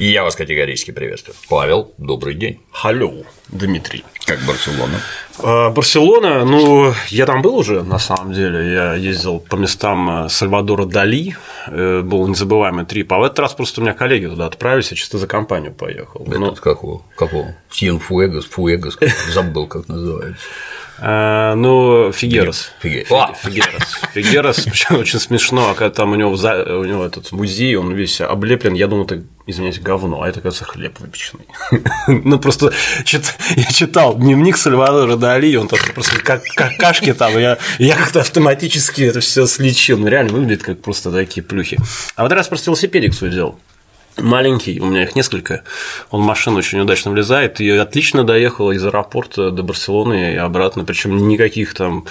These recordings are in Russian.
И я вас категорически приветствую. Павел, добрый день. Халло, Дмитрий. Как Барселона? А, Барселона, ну, я там был уже, на самом деле. Я ездил по местам э, Сальвадора Дали, э, был незабываемый трип. А в этот раз просто у меня коллеги туда отправились, я чисто за компанию поехал. Это Ну, какого? Какого? Сиен Фуэгос, Фуэгос, забыл, как называется. Э, ну, Фигерас. Фиге- А, Фигерас. Фигерас, причем очень смешно, а когда там у него, за- у него этот музей, он весь облеплен, я думал, это, извиняюсь, говно, а это, кажется, хлеб выпеченный. Ну, просто чит- я читал дневник Сальвадора Дали, он там просто как какашки там, я, я как-то автоматически это все слечил. Ну, реально выглядит как просто такие плюхи. А вот раз просто велосипедик свой взял. Маленький, у меня их несколько. Он в машину очень удачно влезает и отлично доехал из аэропорта до Барселоны и обратно. Причем никаких там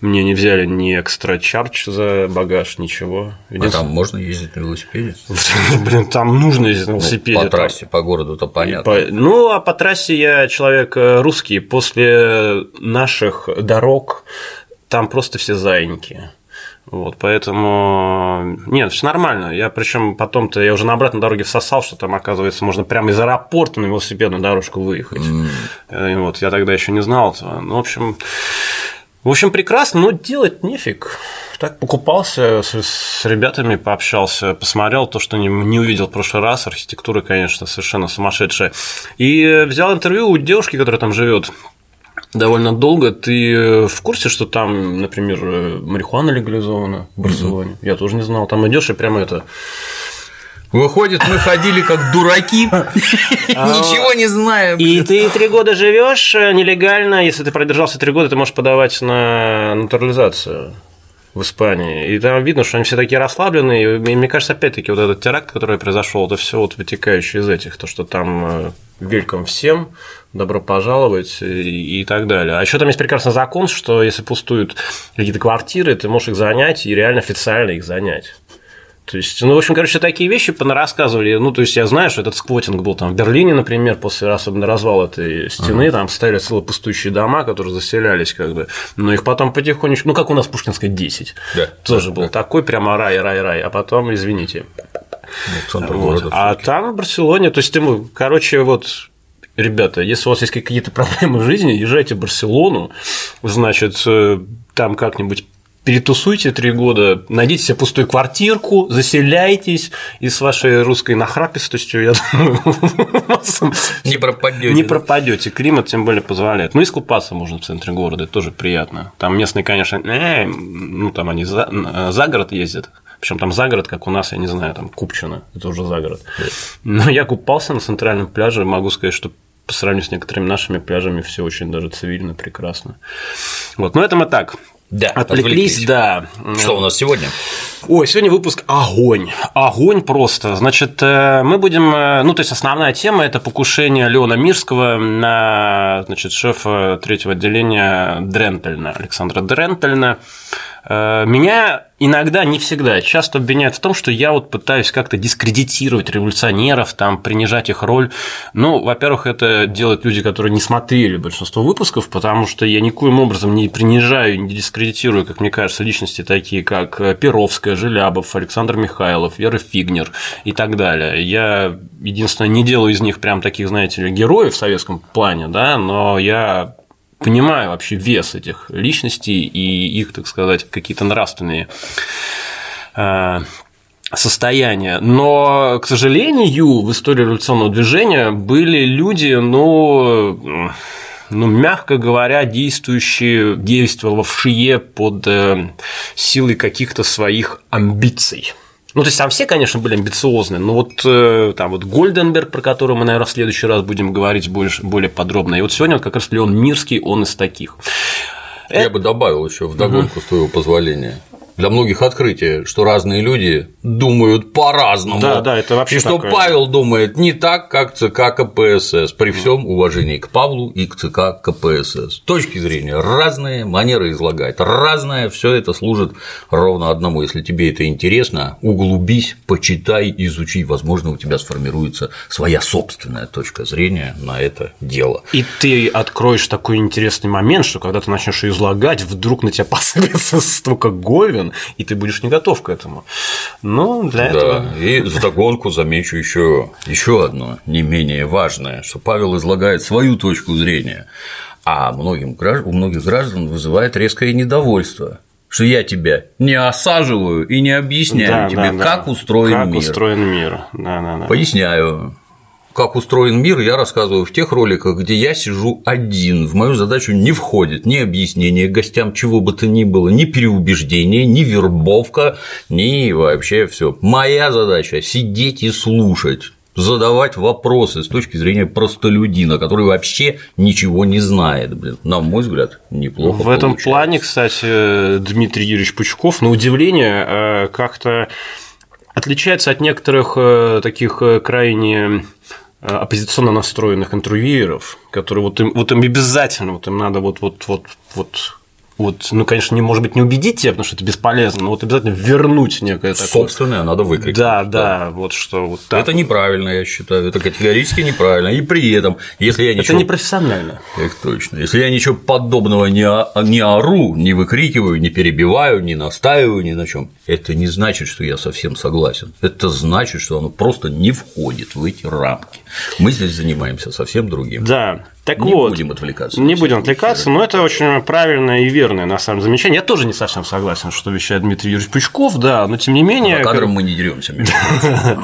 мне не взяли ни экстра чардж за багаж, ничего. А там можно ездить на велосипеде? Блин, там нужно ездить на велосипеде. По трассе, по городу-то понятно. По- Ну, а по трассе я человек э, русский. После наших дорог там просто все заиньки. Вот, поэтому нет, все нормально. Я причем потом-то я уже на обратной дороге всосал, что там, оказывается, можно прямо из аэропорта на велосипедную дорожку выехать. Э, и Вот, я тогда еще не знал этого. Ну, в общем, в общем, прекрасно, но делать нефиг. Так покупался, с, с ребятами пообщался, посмотрел то, что не, не увидел в прошлый раз. Архитектура, конечно, совершенно сумасшедшая. И э, взял интервью у девушки, которая там живет довольно долго. Ты э, в курсе, что там, например, э, марихуана легализована в Барселоне? Я тоже не знал. Там идешь и прямо это Выходит, мы ходили как дураки, ничего не знаем. И ты три года живешь э, нелегально, если ты продержался три года, ты можешь подавать на натурализацию в Испании. И там видно, что они все такие расслабленные. И мне кажется, опять-таки, вот этот теракт, который произошел, это все вот вытекающее из этих, то, что там вельком всем, добро пожаловать и, и так далее. А еще там есть прекрасный закон, что если пустуют какие-то квартиры, ты можешь их занять и реально официально их занять. То есть, ну, в общем, короче, такие вещи рассказывали. Ну, то есть, я знаю, что этот сквотинг был там в Берлине, например, после особенно развала этой стены, ага. там стояли целые пустующие дома, которые заселялись, как бы. Но их потом потихонечку, ну, как у нас Пушкинская 10. Да. Тоже да, был да. такой прямо рай, рай, рай. А потом, извините. Ну, Вот. города А там в Барселоне, то есть, ты, короче, вот Ребята, если у вас есть какие-то проблемы в жизни, езжайте в Барселону, значит, э, там как-нибудь перетусуйте три года, найдите себе пустую квартирку, заселяйтесь, и с вашей русской нахрапистостью, я думаю, Не пропадете. не пропадете. Климат тем более позволяет. Ну, искупаться можно в центре города, это тоже приятно. Там местные, конечно, э, ну, там они за, за город ездят. Причем там за город, как у нас, я не знаю, там Купчино, это уже за город. Но я купался на центральном пляже, могу сказать, что по сравнению с некоторыми нашими пляжами все очень даже цивильно, прекрасно. Вот, но это мы так. Да, Отвлеклись, отвлеклись. да. Что у нас сегодня? Ой, сегодня выпуск огонь. Огонь просто. Значит, э, мы будем. э, Ну, то есть, основная тема это покушение Леона Мирского на значит, шефа третьего отделения Дрентельна, Александра Дрентельна. Э, Меня иногда, не всегда, часто обвиняют в том, что я вот пытаюсь как-то дискредитировать революционеров, там, принижать их роль. Ну, во-первых, это делают люди, которые не смотрели большинство выпусков, потому что я никоим образом не принижаю, не дискредитирую, как мне кажется, личности такие, как Перовская, Желябов, Александр Михайлов, Вера Фигнер и так далее. Я, единственное, не делаю из них прям таких, знаете ли, героев в советском плане, да, но я понимаю вообще вес этих личностей и их, так сказать, какие-то нравственные э, состояния. Но, к сожалению, в истории революционного движения были люди, ну, ну, мягко говоря, действующие, действовавшие под э, силой каких-то своих амбиций. Ну, то есть там все, конечно, были амбициозные, но вот э, там вот Гольденберг, про которого мы, наверное, в следующий раз будем говорить больше, более подробно. И вот сегодня вот как раз Леон Мирский, он из таких. Я бы добавил еще в догонку с твоего позволения. Для многих открытие, что разные люди думают по-разному. Да, да, это вообще И что такое. Павел думает не так, как ЦК КПСС, при всем уважении к Павлу и к ЦК КПСС. Точки зрения разные, манеры излагать разное, все это служит ровно одному. Если тебе это интересно, углубись, почитай, изучи, возможно, у тебя сформируется своя собственная точка зрения на это дело. И ты откроешь такой интересный момент, что когда ты начнешь излагать, вдруг на тебя посыпется столько говен, устроен, и ты будешь не готов к этому. Но для да. этого. И вдогонку замечу еще, еще одно не менее важное, что Павел излагает свою точку зрения, а многим, у многих граждан вызывает резкое недовольство что я тебя не осаживаю и не объясняю да, тебе, да, как устроен как мир. Как устроен мир. Да, да, да. Поясняю как устроен мир, я рассказываю в тех роликах, где я сижу один. В мою задачу не входит ни объяснение гостям чего бы то ни было, ни переубеждение, ни вербовка, ни вообще все. Моя задача сидеть и слушать задавать вопросы с точки зрения простолюдина, который вообще ничего не знает. Блин, на мой взгляд, неплохо. В этом плане, кстати, Дмитрий Юрьевич Пучков, на удивление, э, как-то отличается от некоторых э, таких э, крайне оппозиционно настроенных интервьюеров, которые вот им, вот им обязательно, вот им надо вот, вот, вот, вот вот, ну, конечно, не может быть не убедить тебя, потому что это бесполезно, но вот обязательно вернуть некое такое. Собственное надо выкрикнуть. Да, да, да, вот что вот так. Это неправильно, я считаю, это категорически неправильно. И при этом, если я ничего… Это непрофессионально. Так точно. Если я ничего подобного не, не ору, не выкрикиваю, не перебиваю, не настаиваю ни на чем, это не значит, что я совсем согласен. Это значит, что оно просто не входит в эти рамки. Мы здесь занимаемся совсем другим. Да. Так не вот, будем отвлекаться. Не будем отвлекаться, но это очень правильное и верное, на самом деле, замечание. Я тоже не совсем согласен, что вещает Дмитрий Юрьевич Пучков, да, но тем не менее. По кадрам мы не деремся.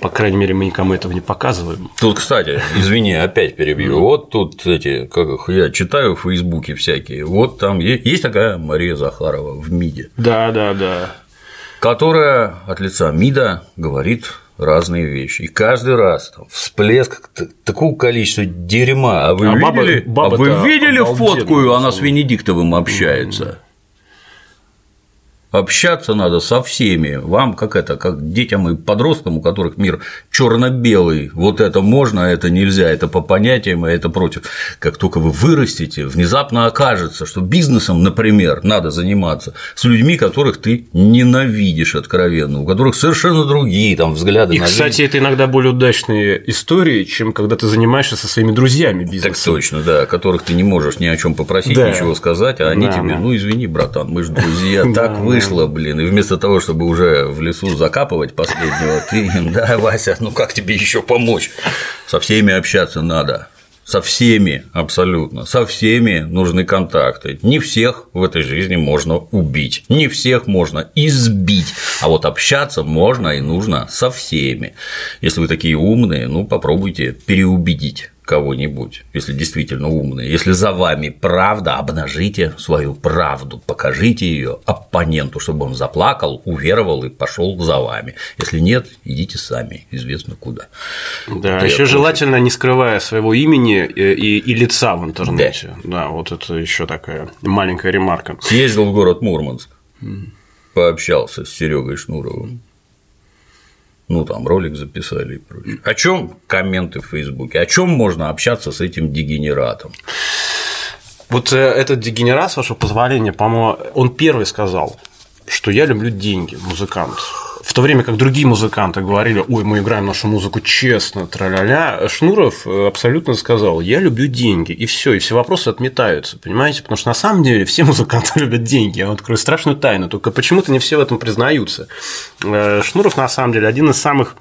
По крайней мере, мы никому этого не показываем. Тут, кстати, извини, опять перебью. Вот тут эти, как их, я читаю в Фейсбуке всякие. Вот там есть такая Мария Захарова в МИДе. Да, да, да. Которая от лица МИДа говорит разные вещи. И каждый раз там, всплеск такого количества дерьма. А вы а видели, баба, баба а вы видели фотку, она с Венедиктовым общается? Общаться надо со всеми. Вам как это, как детям и подросткам, у которых мир черно-белый. Вот это можно, а это нельзя, это по понятиям, а это против. Как только вы вырастете, внезапно окажется, что бизнесом, например, надо заниматься с людьми, которых ты ненавидишь откровенно, у которых совершенно другие там взгляды. И, на кстати, это иногда более удачные истории, чем когда ты занимаешься со своими друзьями бизнесом. Так точно, да, которых ты не можешь ни о чем попросить, да. ничего сказать, а они да, тебе, да. ну извини, братан, мы же друзья, так вы вышло, блин, и вместо того, чтобы уже в лесу закапывать последнего, ты да, Вася, ну как тебе еще помочь? Со всеми общаться надо. Со всеми, абсолютно. Со всеми нужны контакты. Не всех в этой жизни можно убить. Не всех можно избить. А вот общаться можно и нужно со всеми. Если вы такие умные, ну попробуйте переубедить кого-нибудь, если действительно умные. Если за вами правда, обнажите свою правду, покажите ее оппоненту, чтобы он заплакал, уверовал и пошел за вами. Если нет, идите сами, известно куда. Да, Это еще желательно не скрывая своего имени и, и лица в интернете. Да. да, вот это еще такая маленькая ремарка. Съездил в город Мурманск, пообщался с Серегой Шнуровым ну там ролик записали и прочее. О чем комменты в Фейсбуке? О чем можно общаться с этим дегенератом? Вот э, этот дегенерат, с вашего позволения, по-моему, он первый сказал, что я люблю деньги, музыкант. В то время как другие музыканты говорили, ой, мы играем нашу музыку честно, тра-ля-ля, Шнуров э, абсолютно сказал, я люблю деньги, и все, и все вопросы отметаются, понимаете? Потому что на самом деле все музыканты любят деньги, я вам открою страшную тайну, только почему-то не все в этом признаются. Э, Шнуров, на самом деле, один из самых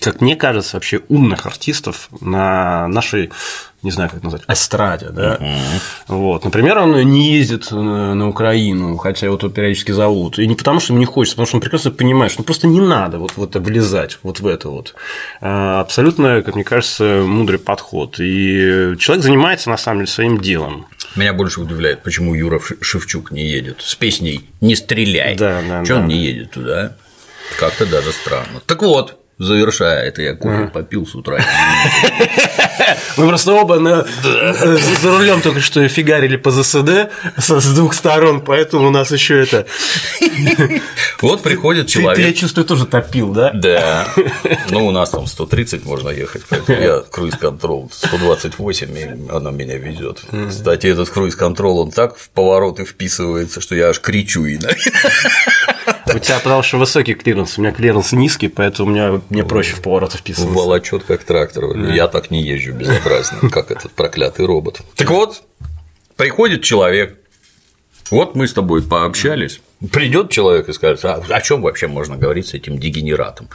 как мне кажется, вообще умных артистов на нашей не знаю, как назвать, эстраде, да. Uh-huh. Вот. Например, он не ездит на Украину, хотя его тут периодически зовут. И не потому, что ему не хочется, потому что он прекрасно понимает, что ну, просто не надо вот, вот влезать вот в это вот. А, абсолютно, как мне кажется, мудрый подход. И человек занимается на самом деле своим делом. Меня больше удивляет, почему Юра Шевчук не едет с песней «Не стреляй». Да, да, Чего да. он не едет туда? Как-то даже странно. Так вот, завершая это, я кофе попил с утра. Мы просто оба на... за рулем только что фигарили по ЗСД с двух сторон, поэтому у нас еще это. Вот приходит человек. Ты, я чувствую, тоже топил, да? Да. Ну, у нас там 130 можно ехать, поэтому я круиз-контрол 128, и она меня везет. Кстати, этот круиз-контрол, он так в повороты вписывается, что я аж кричу иногда. У тебя потому что высокий клиренс, у меня клиренс низкий, поэтому меня мне проще в повороты вписываться. Волочет как трактор. Да. Я так не езжу безобразно, как этот проклятый робот. Так вот, приходит человек, Вот мы с тобой пообщались, Придет человек и скажет, а о чем вообще можно говорить с этим дегенератом?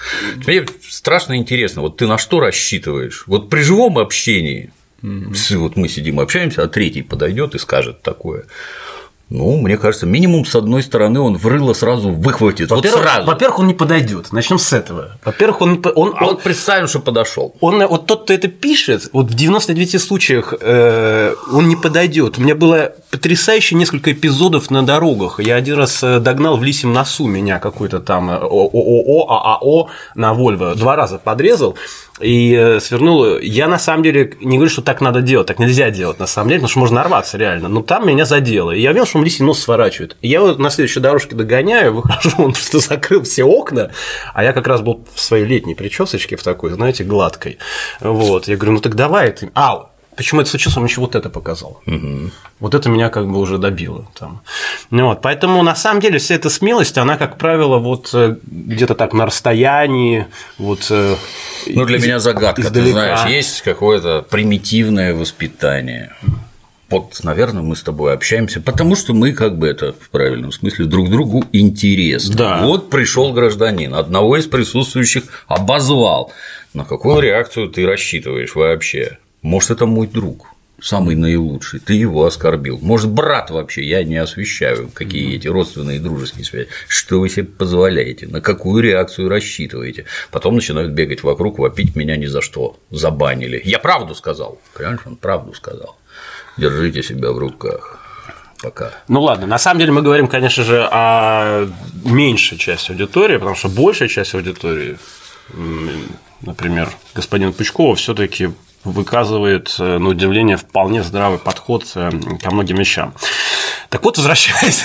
Мне страшно интересно, вот ты на что рассчитываешь? Вот при живом общении, mm-hmm. вот мы сидим общаемся, а третий подойдет и скажет такое. Ну, мне кажется, минимум с одной стороны он в рыло сразу выхватит. Во-первых, вот сразу. Во-первых, он не подойдет. Начнем с этого. Во-первых, он, он, а вот представим, что подошел. Он, вот тот, кто это пишет, вот в 99 случаях э, он не подойдет. У меня было потрясающе несколько эпизодов на дорогах. Я один раз э, догнал в Лисим носу меня какой-то там э, ООО, ААО на Вольво. Два раза подрезал и э, свернул. Я на самом деле не говорю, что так надо делать, так нельзя делать на самом деле, потому что можно нарваться реально. Но там меня задело. И я видел, что он лисий нос сворачивает. И я вот на следующей дорожке догоняю, выхожу, он просто закрыл все окна, а я как раз был в своей летней причесочке в такой, знаете, гладкой. Вот. Я говорю, ну так давай ты. Ау, Почему это случилось, он еще вот это показал. Угу. Вот это меня как бы уже добило. Там. Ну, вот. Поэтому на самом деле вся эта смелость, она, как правило, вот э, где-то так на расстоянии. Вот, э, ну, для из, меня загадка. Издалека. Ты знаешь, есть какое-то примитивное воспитание. Вот, наверное, мы с тобой общаемся, потому что мы, как бы это в правильном смысле, друг другу интересны. Да. Вот пришел гражданин, одного из присутствующих обозвал. На какую реакцию ты рассчитываешь вообще? Может, это мой друг, самый наилучший, ты его оскорбил. Может, брат вообще, я не освещаю, какие эти родственные и дружеские связи. Что вы себе позволяете, на какую реакцию рассчитываете? Потом начинают бегать вокруг, вопить меня ни за что, забанили. Я правду сказал, понимаешь, он правду сказал. Держите себя в руках. Пока. Ну ладно, на самом деле мы говорим, конечно же, о меньшей части аудитории, потому что большая часть аудитории, например, господина Пучкова, все-таки выказывает, э, на удивление, вполне здравый подход э, ко многим вещам. Так вот, возвращаясь.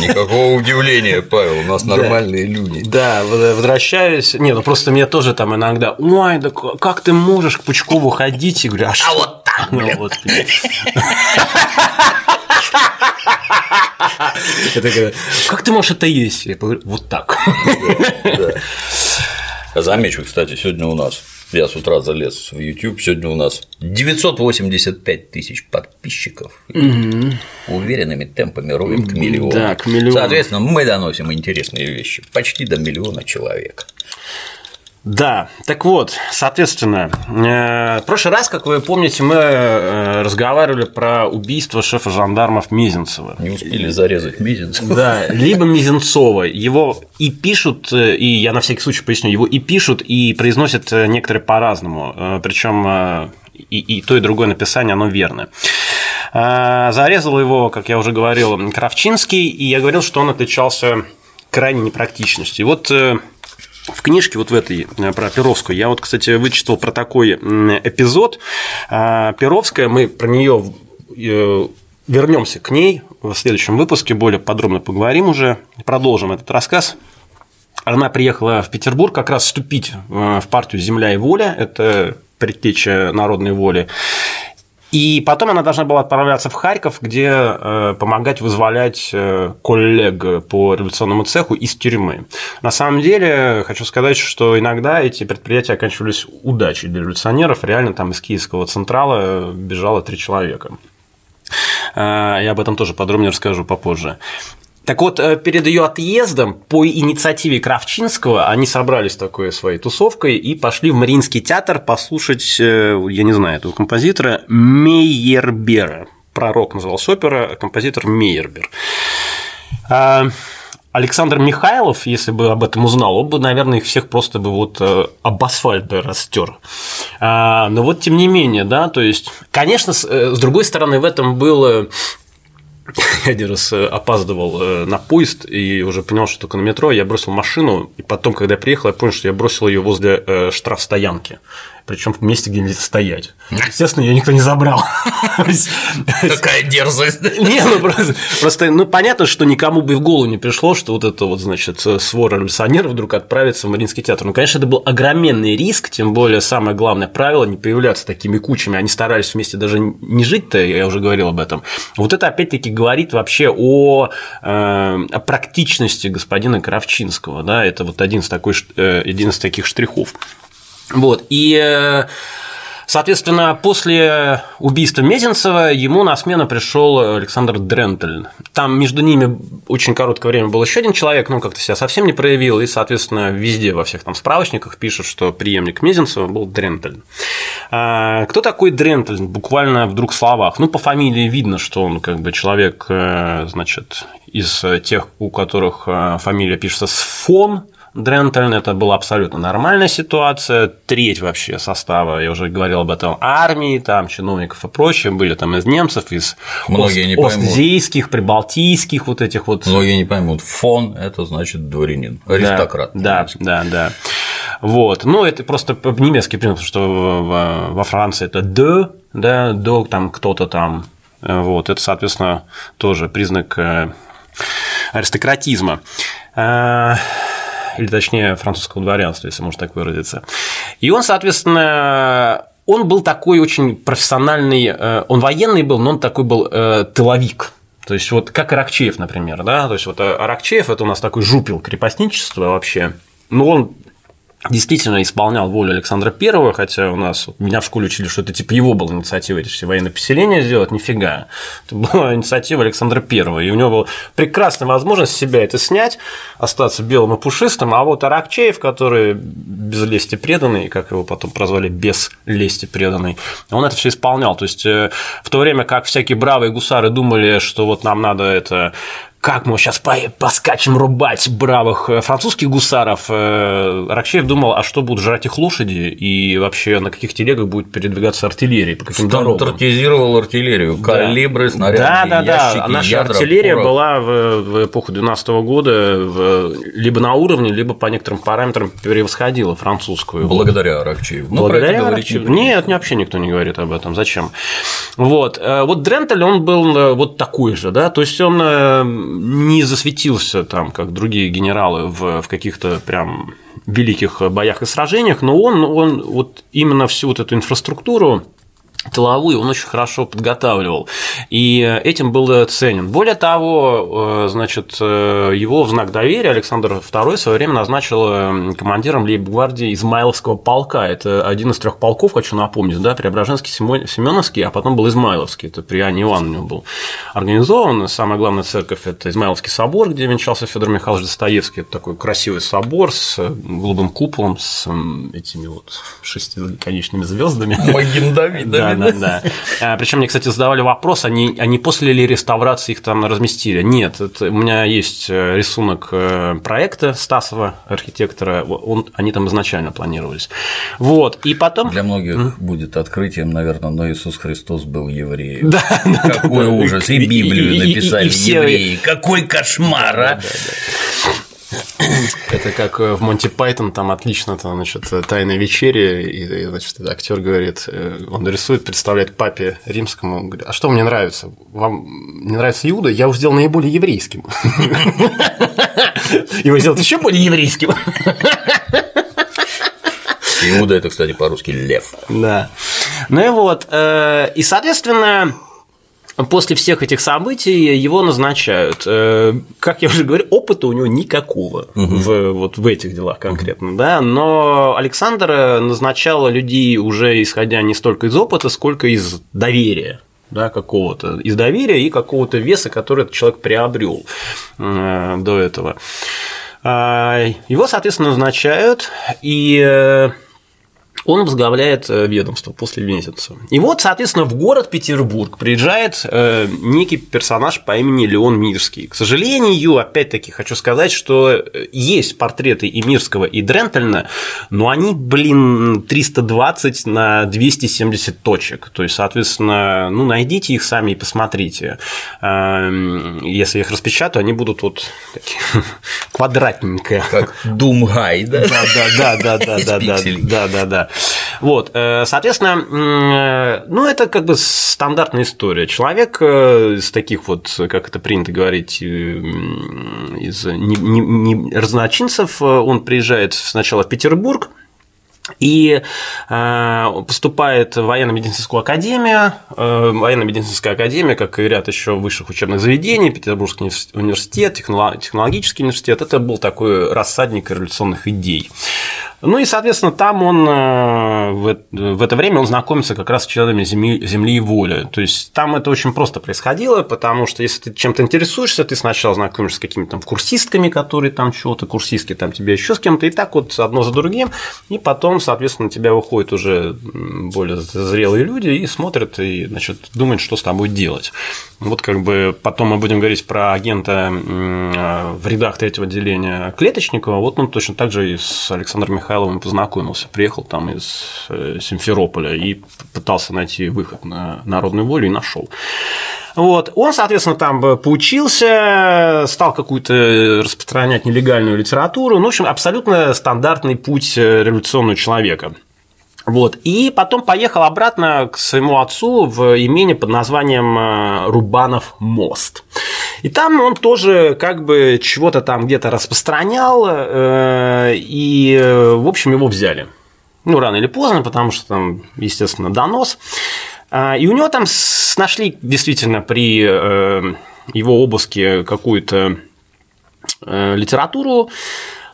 Никакого удивления, Павел, у нас нормальные люди. Да, возвращаюсь. Не, ну просто мне тоже там иногда, ой, да как ты можешь к Пучкову ходить? И говорю, а, а вот так, ну, вот, это, как ты можешь это есть? Я говорю, вот так. Замечу, кстати, сегодня у нас я с утра залез в YouTube, сегодня у нас 985 тысяч подписчиков. Угу. Уверенными темпами роем к миллиону. Да, к миллиону. Соответственно, мы доносим интересные вещи почти до миллиона человек. Да, так вот, соответственно, э, в прошлый раз, как вы помните, мы э, разговаривали про убийство шефа жандармов Мизинцева. Не успели зарезать Мизинцева. Да, либо Мизинцова. Его и пишут, э, и я на всякий случай поясню, его и пишут, и произносят некоторые по-разному. Причем и, и то, и другое написание, оно верное. Зарезал его, как я уже говорил, Кравчинский, и я говорил, что он отличался крайней непрактичностью. И вот в книжке вот в этой э, про Перовскую я вот, кстати, вычитал про такой эпизод. А, Перовская, мы про нее э, вернемся к ней в следующем выпуске, более подробно поговорим уже, продолжим этот рассказ. Она приехала в Петербург как раз вступить э, в партию «Земля и воля», это предтеча народной воли. И потом она должна была отправляться в Харьков, где э, помогать вызволять э, коллег по революционному цеху из тюрьмы. На самом деле, хочу сказать, что иногда эти предприятия оканчивались удачей для революционеров. Реально там из Киевского Централа бежало три человека. Э, я об этом тоже подробнее расскажу попозже. Так вот, э, перед ее отъездом по инициативе Кравчинского они собрались такой своей тусовкой и пошли в Мариинский театр послушать, э, я не знаю этого композитора, Мейербера. Пророк назывался опера, композитор Мейербер. А, Александр Михайлов, если бы об этом узнал, он бы, наверное, их всех просто бы вот э, об асфальт бы растер. А, но вот тем не менее, да, то есть, конечно, с другой стороны, в этом было я один раз э, опаздывал э, на поезд и уже понял, что только на метро. Я бросил машину, и потом, когда я приехал, я понял, что я бросил ее возле э, штрафстоянки причем в месте, где нельзя стоять. Естественно, ее никто не забрал. Какая дерзость. Не, ну просто, просто, ну понятно, что никому бы в голову не пришло, что вот это вот, значит, свора революционеров вдруг отправится в Мариинский театр. Ну, конечно, это был огроменный риск, тем более самое главное правило не появляться такими кучами. Они старались вместе даже не жить-то, я уже говорил об этом. Вот это опять-таки говорит вообще о, э, о практичности господина Кравчинского. Да? Это вот один из, такой, э, один из таких штрихов. Вот, и э, Соответственно, после убийства Мезенцева ему на смену пришел Александр Дрентель. Там между ними очень короткое время был еще один человек, но как-то себя совсем не проявил, и, соответственно, везде во всех там справочниках пишут, что преемник Мезенцева был Дрентель. А, кто такой Дрентель? Буквально в двух словах. Ну, по фамилии видно, что он как бы человек, э, значит, из тех, у которых э, фамилия пишется с фон, Дрентельн это была абсолютно нормальная ситуация. Треть вообще состава, я уже говорил об этом, армии, там, чиновников и прочее, были там из немцев, из Многие не Остзейских, прибалтийских вот этих вот. Многие не поймут, фон – это значит дворянин, аристократ. Да, да, да, да. Вот. Ну, это просто немецкий принцип, что во Франции это «de», да, «до» там кто-то там. Вот. Это, соответственно, тоже признак э, аристократизма. Или точнее французского дворянства, если можно так выразиться. И он, соответственно, он был такой очень профессиональный, э, он военный был, но он такой был э, тыловик. То есть вот как Аракчеев, например, да, то есть вот э, Аракчеев это у нас такой жупил крепостничества вообще, но он действительно исполнял волю Александра Первого, хотя у нас меня в школе учили, что это типа его была инициатива эти все военные поселения сделать, нифига. Это была инициатива Александра Первого, и у него была прекрасная возможность себя это снять, остаться белым и пушистым, а вот Аракчеев, который без лести преданный, как его потом прозвали, без лести преданный, он это все исполнял. То есть э, в то время как всякие бравые гусары думали, что вот нам надо это как мы сейчас поскачем рубать бравых э, французских гусаров, э, Рокчеев думал, а что будут жрать их лошади и вообще на каких телегах будет передвигаться артиллерия, по каким дорогам. Стандартизировал артиллерию, калибры, снаряды, Да, да, ящики, да, наша ядра, артиллерия порох. была в, в эпоху 12 года в, либо на уровне, либо по некоторым параметрам превосходила французскую. Благодаря Рокчееву. Ну, Благодаря Рокчееву. Нет, вообще никто не говорит об этом. Зачем? Вот. Э, вот Дрентель, он был вот такой же, да, то есть он не засветился там, как другие генералы, в, в каких-то прям великих боях и сражениях, но он, он вот именно всю вот эту инфраструктуру тыловую он очень хорошо подготавливал, и этим был ценен. Более того, э, значит, э, его в знак доверия Александр II в свое время назначил э, командиром лейб-гвардии Измайловского полка. Это один из трех полков, хочу напомнить, да, Преображенский, Семеновский, а потом был Измайловский. Это при Анне Ивановне был организован. Самая главная церковь – это Измайловский собор, где венчался Федор Михайлович Достоевский. Это такой красивый собор с голубым куполом, с этими вот шестиконечными звездами. Маген Давид, да, да, да. А, Причем мне, кстати, задавали вопрос, они, они после ли реставрации их там разместили? Нет, это, у меня есть э, рисунок э, проекта Стасова, архитектора, он, они там изначально планировались. Вот, и потом… Для многих mm. будет открытием, наверное, но Иисус Христос был евреем. Да, Какой да, ужас, и Библию написали евреи, какой кошмар, а! Это как э, в Монти Пайтон, там отлично, там, значит, тайная вечеря, и, значит, актер говорит, э, он рисует, представляет папе римскому, говорит, а что мне нравится? Вам не нравится Иуда? Я его сделал наиболее еврейским. Его сделать еще более еврейским. Иуда – это, кстати, по-русски лев. Да. Ну и вот, э, и, соответственно, После всех этих событий его назначают. Э, как я уже говорил, опыта у него никакого угу. в, вот в этих делах конкретно, да. Но Александр назначал людей уже исходя не столько из опыта, сколько из доверия да, какого-то, из доверия и какого-то веса, который этот человек приобрел э, до этого. А, его, соответственно, назначают, и э, он возглавляет э, ведомство после месяца. И вот, соответственно, в город Петербург приезжает э, некий персонаж по имени Леон Мирский. К сожалению, опять-таки хочу сказать, что э, есть портреты и Мирского, и Дрентельна, но они, блин, 320 на 270 точек. То есть, соответственно, ну, найдите их сами и посмотрите. Если я их распечатаю, они будут вот такие квадратненькие. Как Думгай, да? Да, да, да, да, да, да, да, да, да. Вот, э, соответственно, э, ну, это как бы стандартная история. Человек э, из таких вот, как это принято говорить, из не, не, не разночинцев, он приезжает сначала в Петербург, и поступает в военно-медицинскую академию. Военно-медицинская академия, как и ряд еще высших учебных заведений, Петербургский университет, технологический университет, это был такой рассадник революционных идей. Ну и, соответственно, там он э, в это время он знакомится как раз с членами земли, земли и воли. То есть там это очень просто происходило, потому что если ты чем-то интересуешься, ты сначала знакомишься с какими-то там курсистками, которые там чего-то, курсистки там тебе еще с кем-то, и так вот одно за другим, и потом, соответственно, тебя выходят уже более зрелые люди и смотрят, и, значит, думают, что с тобой делать. Вот как бы потом мы будем говорить про агента в рядах третьего отделения Клеточникова, вот он точно так же и с Александром Михайловым познакомился, приехал там из э, Симферополя и пытался найти выход на народную волю и нашел. Вот. Он, соответственно, там поучился, стал какую-то распространять нелегальную литературу. Ну, в общем, абсолютно стандартный путь э, революционного человека. Вот. И потом поехал обратно к своему отцу в имение под названием э, Рубанов мост. И там он тоже как бы чего-то там где-то распространял, э, и, в общем, его взяли. Ну, рано или поздно, потому что там, естественно, донос. А, и у него там нашли действительно при э, его обыске какую-то литературу,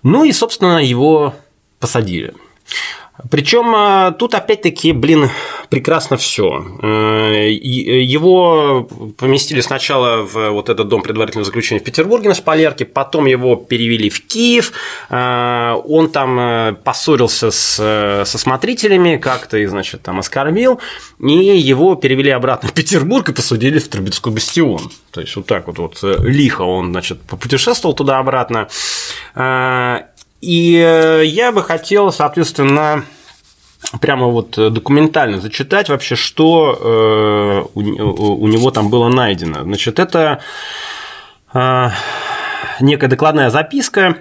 ну и, собственно, его посадили. Причем э, тут опять-таки, блин, прекрасно все. Э, его поместили сначала в вот этот дом предварительного заключения в Петербурге на Шпалерке, потом его перевели в Киев. Э, он там поссорился с, со смотрителями, как-то их, значит, там оскорбил, и его перевели обратно в Петербург и посудили в Трубецкой бастион. То есть вот так вот, вот лихо он, значит, попутешествовал туда-обратно. И я бы хотел, соответственно, прямо вот документально зачитать вообще, что э, у, него там было найдено. Значит, это э, некая докладная записка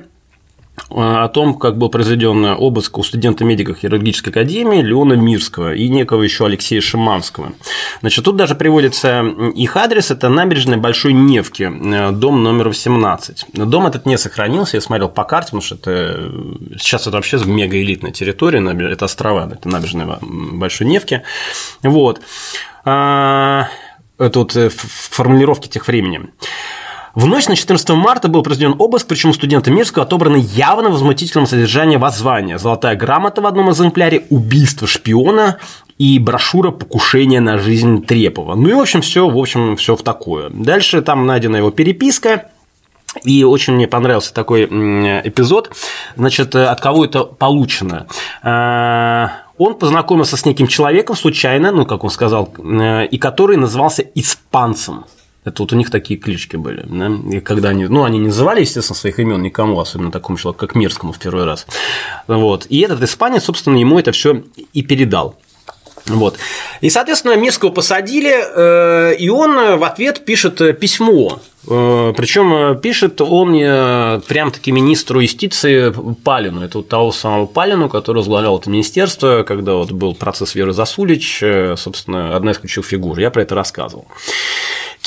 о том, как был произведен обыск у студента-медика хирургической академии Леона Мирского и некого еще Алексея Шиманского. Значит, тут даже приводится их адрес, это набережная Большой Невки, э, дом номер 18. Дом этот не сохранился, я смотрел по карте, потому что это сейчас это вообще мегаэлитная территория, это острова, это набережная Большой Невки. Вот. А, э, формулировки тех времени. В ночь на 14 марта был произведен обыск, причем студенты Мирского отобраны явно возмутительным содержанием воззвания. Золотая грамота в одном экземпляре, убийство шпиона и брошюра «Покушение на жизнь Трепова». Ну и, в общем, все, в общем, все в такое. Дальше там найдена его переписка, и очень мне понравился такой эпизод. Значит, от кого это получено? А, он познакомился с неким человеком случайно, ну, как он сказал, э, и который назывался испанцем. Это вот у них такие клички были. Да? И когда они, ну, они не называли, естественно, своих имен никому, особенно такому человеку, как Мирскому в первый раз. Вот. И этот испанец, собственно, ему это все и передал. Вот. И, соответственно, Мирского посадили, э, и он в ответ пишет письмо. Э, Причем пишет он прям-таки министру юстиции Палину. Это вот того самого Палину, который возглавлял это министерство, когда вот был процесс Веры Засулич, э, собственно, одна из ключевых фигур. Я про это рассказывал.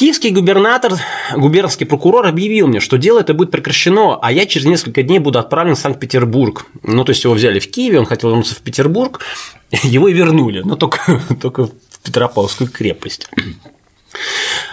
Киевский губернатор, губернский прокурор объявил мне, что дело это будет прекращено, а я через несколько дней буду отправлен в Санкт-Петербург. Ну, то есть его взяли в Киеве, он хотел вернуться в Петербург, его и вернули, но только, только в Петропавловскую крепость.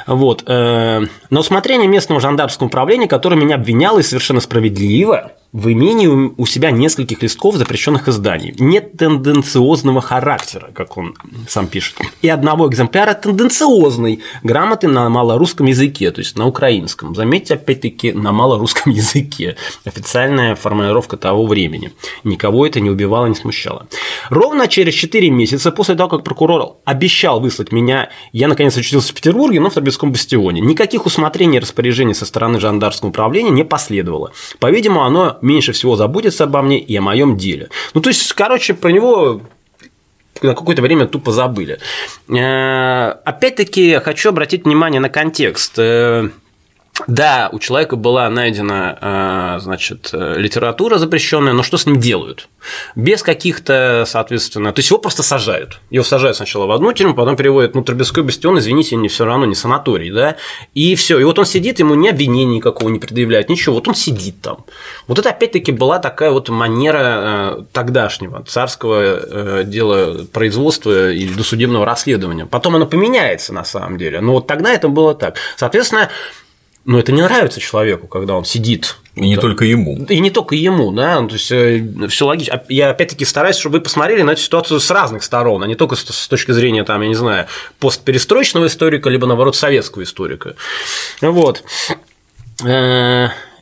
Вот. Э, на усмотрение местного жандармского управления, которое меня обвиняло и совершенно справедливо в имении у себя нескольких листков запрещенных изданий. Нет тенденциозного характера, как он сам пишет. И одного экземпляра тенденциозной грамоты на малорусском языке, то есть на украинском. Заметьте, опять-таки, на малорусском языке. Официальная формулировка того времени. Никого это не убивало, не смущало. Ровно через 4 месяца после того, как прокурор обещал выслать меня, я наконец очутился в Петербурге, но в Торбецком бастионе. Никаких усмотрений и распоряжений со стороны жандармского управления не последовало. По-видимому, оно меньше всего заботится обо мне и о моем деле. Ну, то есть, короче, про него на какое-то время тупо забыли. Э, опять-таки, хочу обратить внимание на контекст. Э, да, у человека была найдена, э, значит, литература запрещенная, но что с ним делают? Без каких-то, соответственно, то есть его просто сажают. Его сажают сначала в одну тюрьму, потом переводят, ну, Трубецкой бастион, извините, не все равно не санаторий, да, и все. И вот он сидит, ему ни обвинения никакого не предъявляют, ничего, вот он сидит там. Вот это опять-таки была такая вот манера э, тогдашнего царского э, дела производства и досудебного расследования. Потом оно поменяется на самом деле, но вот тогда это было так. Соответственно, но это не нравится человеку, когда он сидит. И не да. только ему. И не только ему, да. То есть э, все логично. Я опять-таки стараюсь, чтобы вы посмотрели на эту ситуацию с разных сторон, а не только с точки зрения, там, я не знаю, постперестроечного историка, либо наоборот советского историка. Вот.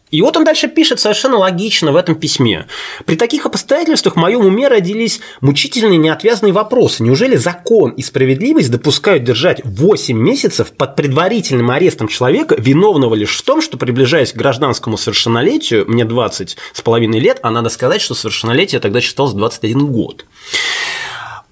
И вот он дальше пишет совершенно логично в этом письме. При таких обстоятельствах в моем уме родились мучительные неотвязные вопросы. Неужели закон и справедливость допускают держать 8 месяцев под предварительным арестом человека, виновного лишь в том, что, приближаясь к гражданскому совершеннолетию, мне 20 с половиной лет, а надо сказать, что совершеннолетие тогда считалось 21 год.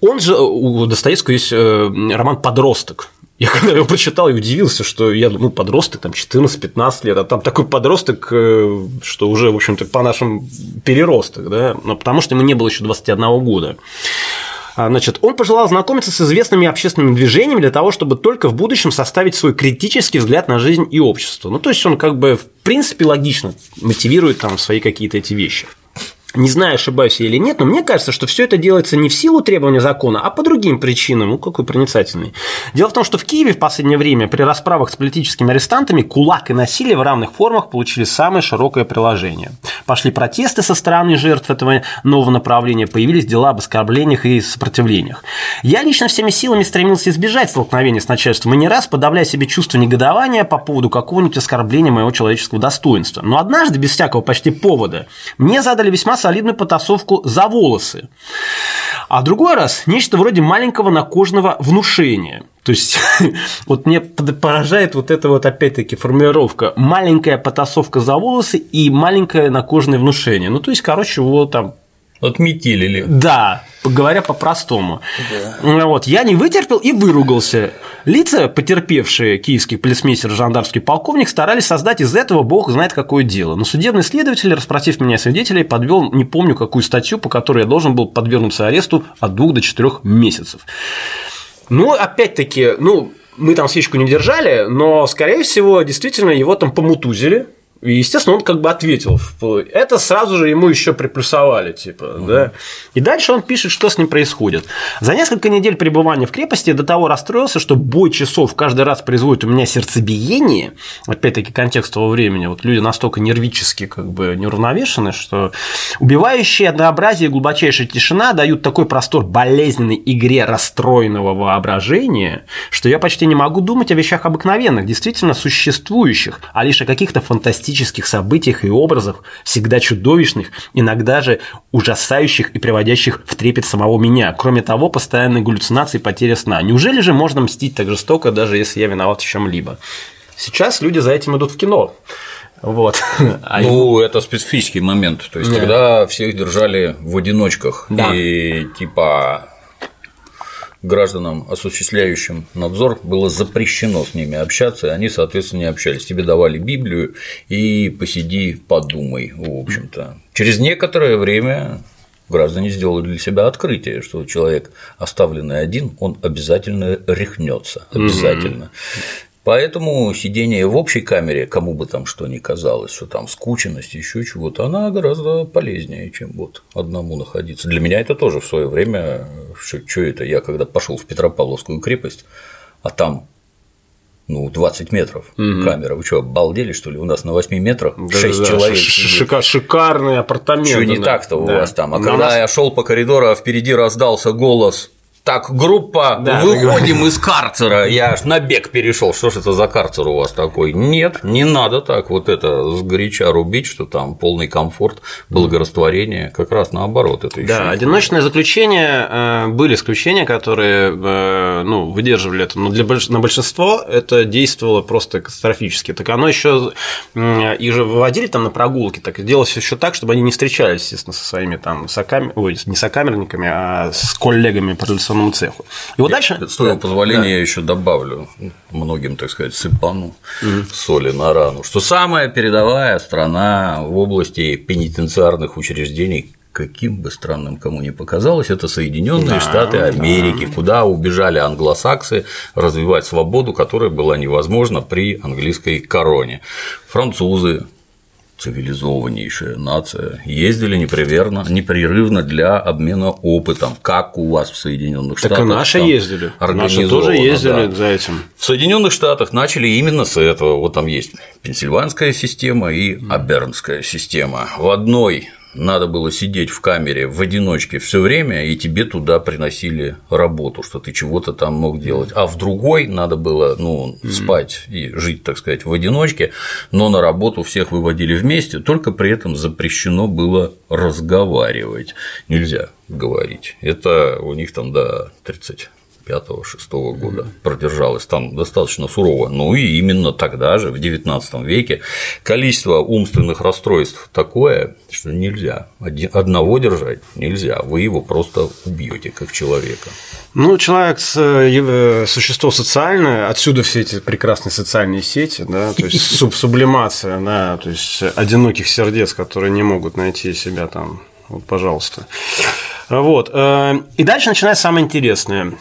Он же, у Достоевского есть э, роман «Подросток», я когда его прочитал, я удивился, что я, ну, подросток, там, 14-15 лет, а там такой подросток, э, что уже, в общем-то, по нашим переросток, да, но потому что ему не было еще 21 года. А, значит, он пожелал знакомиться с известными общественными движениями для того, чтобы только в будущем составить свой критический взгляд на жизнь и общество. Ну, то есть он как бы в принципе логично мотивирует там свои какие-то эти вещи. Не знаю, ошибаюсь я или нет, но мне кажется, что все это делается не в силу требования закона, а по другим причинам. Ну, какой проницательный. Дело в том, что в Киеве в последнее время при расправах с политическими арестантами кулак и насилие в равных формах получили самое широкое приложение. Пошли протесты со стороны жертв этого нового направления, появились дела об оскорблениях и сопротивлениях. Я лично всеми силами стремился избежать столкновения с начальством и не раз подавляя себе чувство негодования по поводу какого-нибудь оскорбления моего человеческого достоинства. Но однажды, без всякого почти повода, мне задали весьма солидную потасовку за волосы. А другой раз нечто вроде маленького накожного внушения. То есть, вот мне поражает вот эта вот опять-таки формулировка маленькая потасовка за волосы и маленькое накожное внушение. Ну, то есть, короче, вот там Отметили. Да, говоря по-простому. Да. Вот, я не вытерпел и выругался. Лица, потерпевшие киевский полицмейстер жандармский полковник, старались создать из этого бог знает какое дело. Но судебный следователь, расспросив меня свидетелей, подвел не помню какую статью, по которой я должен был подвергнуться аресту от двух до четырех месяцев. Ну, опять-таки, ну, мы там свечку не держали, но, скорее всего, действительно его там помутузили, и, естественно, он как бы ответил. Это сразу же ему еще приплюсовали, типа, угу. да. И дальше он пишет, что с ним происходит. За несколько недель пребывания в крепости до того расстроился, что бой часов каждый раз производит у меня сердцебиение. Опять-таки, контекст того времени. Вот люди настолько нервически как бы неуравновешены, что убивающие однообразие и глубочайшая тишина дают такой простор болезненной игре расстроенного воображения, что я почти не могу думать о вещах обыкновенных, действительно существующих, а лишь о каких-то фантастических фантастических событиях и образах, всегда чудовищных, иногда же ужасающих и приводящих в трепет самого меня. Кроме того, постоянные галлюцинации и потеря сна. Неужели же можно мстить так жестоко, даже если я виноват в чем-либо? Сейчас люди за этим идут в кино. Вот. А ну, это специфический момент. То есть, да. тогда всех держали в одиночках. Да. И типа гражданам, осуществляющим надзор, было запрещено с ними общаться, и они, соответственно, не общались. Тебе давали Библию и посиди, подумай, в общем-то. Через некоторое время граждане сделали для себя открытие, что человек, оставленный один, он обязательно рехнется, обязательно. Mm-hmm. Поэтому сидение в общей камере, кому бы там что ни казалось, что там скученность, еще чего-то, она гораздо полезнее, чем вот одному находиться. Для меня это тоже в свое время, что, это, я когда пошел в Петропавловскую крепость, а там ну, 20 метров угу. камера. Вы что, обалдели, что ли? У нас на 8 метрах 6 да, человек. Шика шикарные апартаменты. Что не так-то у да. вас там? А когда нас... я шел по коридору, а впереди раздался голос так, группа, да, выходим из карцера. Я аж на бег перешел. Что ж это за карцер у вас такой? Нет, не надо так вот это с горяча рубить, что там полный комфорт, благорастворение. Как раз наоборот. Это еще да, одиночное заключение э, были исключения, которые э, ну, выдерживали это. Но для больш... на большинство это действовало просто катастрофически. Так оно еще их же выводили там на прогулки, так делалось еще так, чтобы они не встречались, естественно, со своими там соками, ой, не сокамерниками, а с коллегами по революционному цеху. И вот дальше. С твоего позволения да. я еще добавлю многим, так сказать, сыпану угу. соли на рану, что самая передовая страна в области пенитенциарных учреждений каким бы странным кому ни показалось, это Соединенные да, Штаты Америки, да. куда убежали англосаксы развивать свободу, которая была невозможна при английской короне. Французы цивилизованнейшая нация, ездили непрерывно, непрерывно для обмена опытом, как у вас в Соединенных Штатах. Так и наши ездили. Наши тоже ездили да. за этим. В Соединенных Штатах начали именно с этого. Вот там есть пенсильванская система и абернская система. В одной надо было сидеть в камере в одиночке все время, и тебе туда приносили работу, что ты чего-то там мог делать. А в другой надо было ну, спать и жить, так сказать, в одиночке, но на работу всех выводили вместе, только при этом запрещено было разговаривать. Нельзя говорить. Это у них там до 30 5-6 года продержалась там достаточно сурово. Ну и именно тогда же, в XIX веке, количество умственных расстройств такое, что нельзя. Одного держать нельзя, вы его просто убьете как человека. Ну, человек э, существо социальное, отсюда все эти прекрасные социальные сети, да, то есть суб сублимация, да, то есть одиноких сердец, которые не могут найти себя там, вот, пожалуйста. Вот. Э, и дальше начинается самое интересное.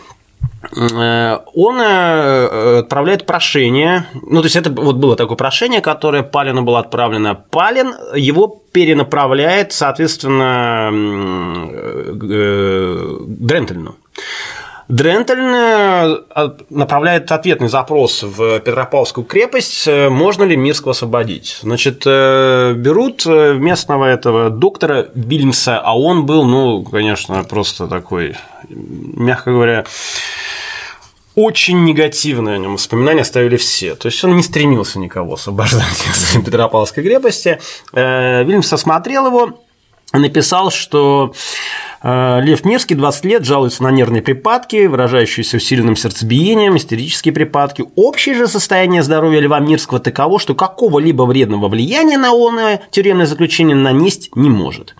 Э, он э, отправляет прошение, ну, то есть это вот было такое прошение, которое Палину было отправлено. Палин его перенаправляет, соответственно, э, Дрентельну. Дрентельн направляет ответный запрос в Петропавловскую крепость, можно ли Мирского освободить. Значит, берут местного этого доктора Бильмса, а он был, ну, конечно, просто такой, мягко говоря, очень негативное о нем воспоминания оставили все. То есть он не стремился никого освобождать из Петропавловской крепости. Э, Вильямс осмотрел его, написал, что Э, Лев Невский 20 лет жалуется на нервные припадки, выражающиеся усиленным сердцебиением, истерические припадки. Общее же состояние здоровья Льва Мирского таково, что какого-либо вредного влияния на он тюремное заключение нанести не может.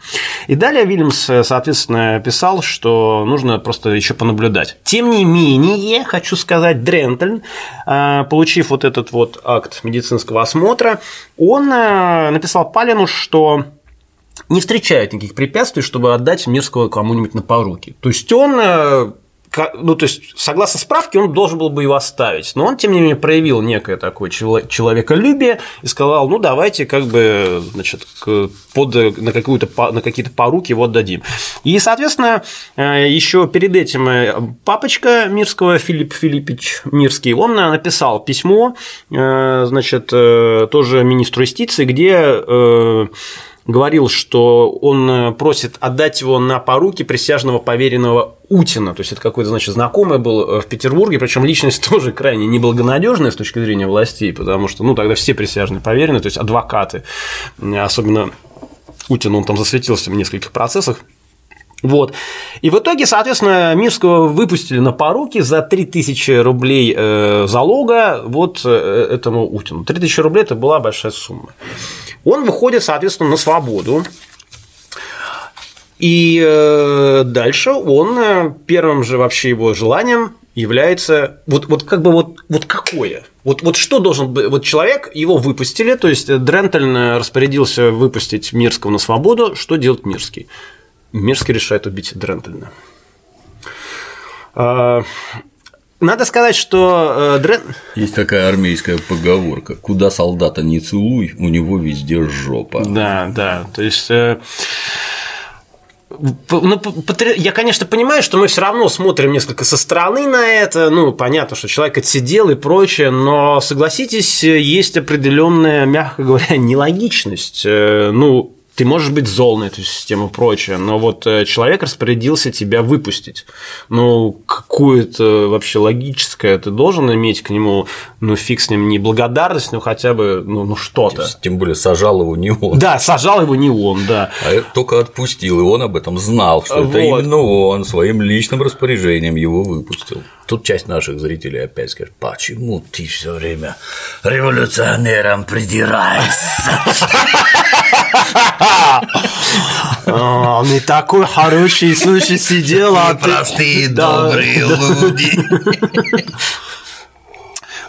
И далее Вильямс, э, соответственно, писал, что нужно просто еще понаблюдать. Тем не менее, хочу сказать, Дрентельн, э, получив вот этот вот акт медицинского осмотра, он написал Палину, что не встречает никаких препятствий, чтобы отдать Мирского кому-нибудь на поруки. То есть он э, ну, то есть, согласно справке, он должен был бы его оставить. Но он, тем не менее, проявил некое такое человеколюбие и сказал, ну, давайте как бы, значит, под, на, какую-то, на какие-то поруки его отдадим. И, соответственно, э, еще перед этим э, папочка Мирского, Филипп Филиппович Мирский, он написал письмо, значит, тоже министру юстиции, где говорил, что он э, просит отдать его на поруки присяжного поверенного Утина. То есть это какой-то, значит, знакомый был э, в Петербурге, причем личность тоже крайне неблагонадежная с точки зрения властей, потому что, ну, тогда все присяжные поверены, то есть адвокаты, особенно Утин, он там засветился в нескольких процессах. Вот. И в итоге, соответственно, Мирского выпустили на поруки за 3000 рублей э, залога вот этому Утину. 3000 рублей – это была большая сумма. Он выходит, соответственно, на свободу. И э, дальше он э, первым же вообще его желанием является вот, вот как бы вот, вот какое? Вот, вот что должен быть? Вот человек, его выпустили, то есть Дрентельн распорядился выпустить Мирского на свободу. Что делает Мирский? Мирский решает убить Дрентельна. Надо сказать, что э, Дрен... Есть такая армейская поговорка: куда солдата не целуй, у него везде жопа. Да, да. То есть. Э... Ну, я, конечно, понимаю, что мы все равно смотрим несколько со стороны на это. Ну, понятно, что человек отсидел и прочее, но согласитесь, есть определенная, мягко говоря, нелогичность. Э, ну, ты можешь быть зол на эту систему и прочее, но вот э, человек распорядился тебя выпустить. Ну, какую-то вообще логическое ты должен иметь к нему, ну, фиг с ним, не благодарность, но хотя бы, ну, ну что-то. Тем более сажал его не он. Да, сажал его не он, да. А только отпустил, и он об этом знал, что вот. это именно он своим личным распоряжением его выпустил. Тут часть наших зрителей опять скажет, почему ты все время революционером придираешься? Он не такой хороший, слушай, сидел, а ты... Простые, добрые люди.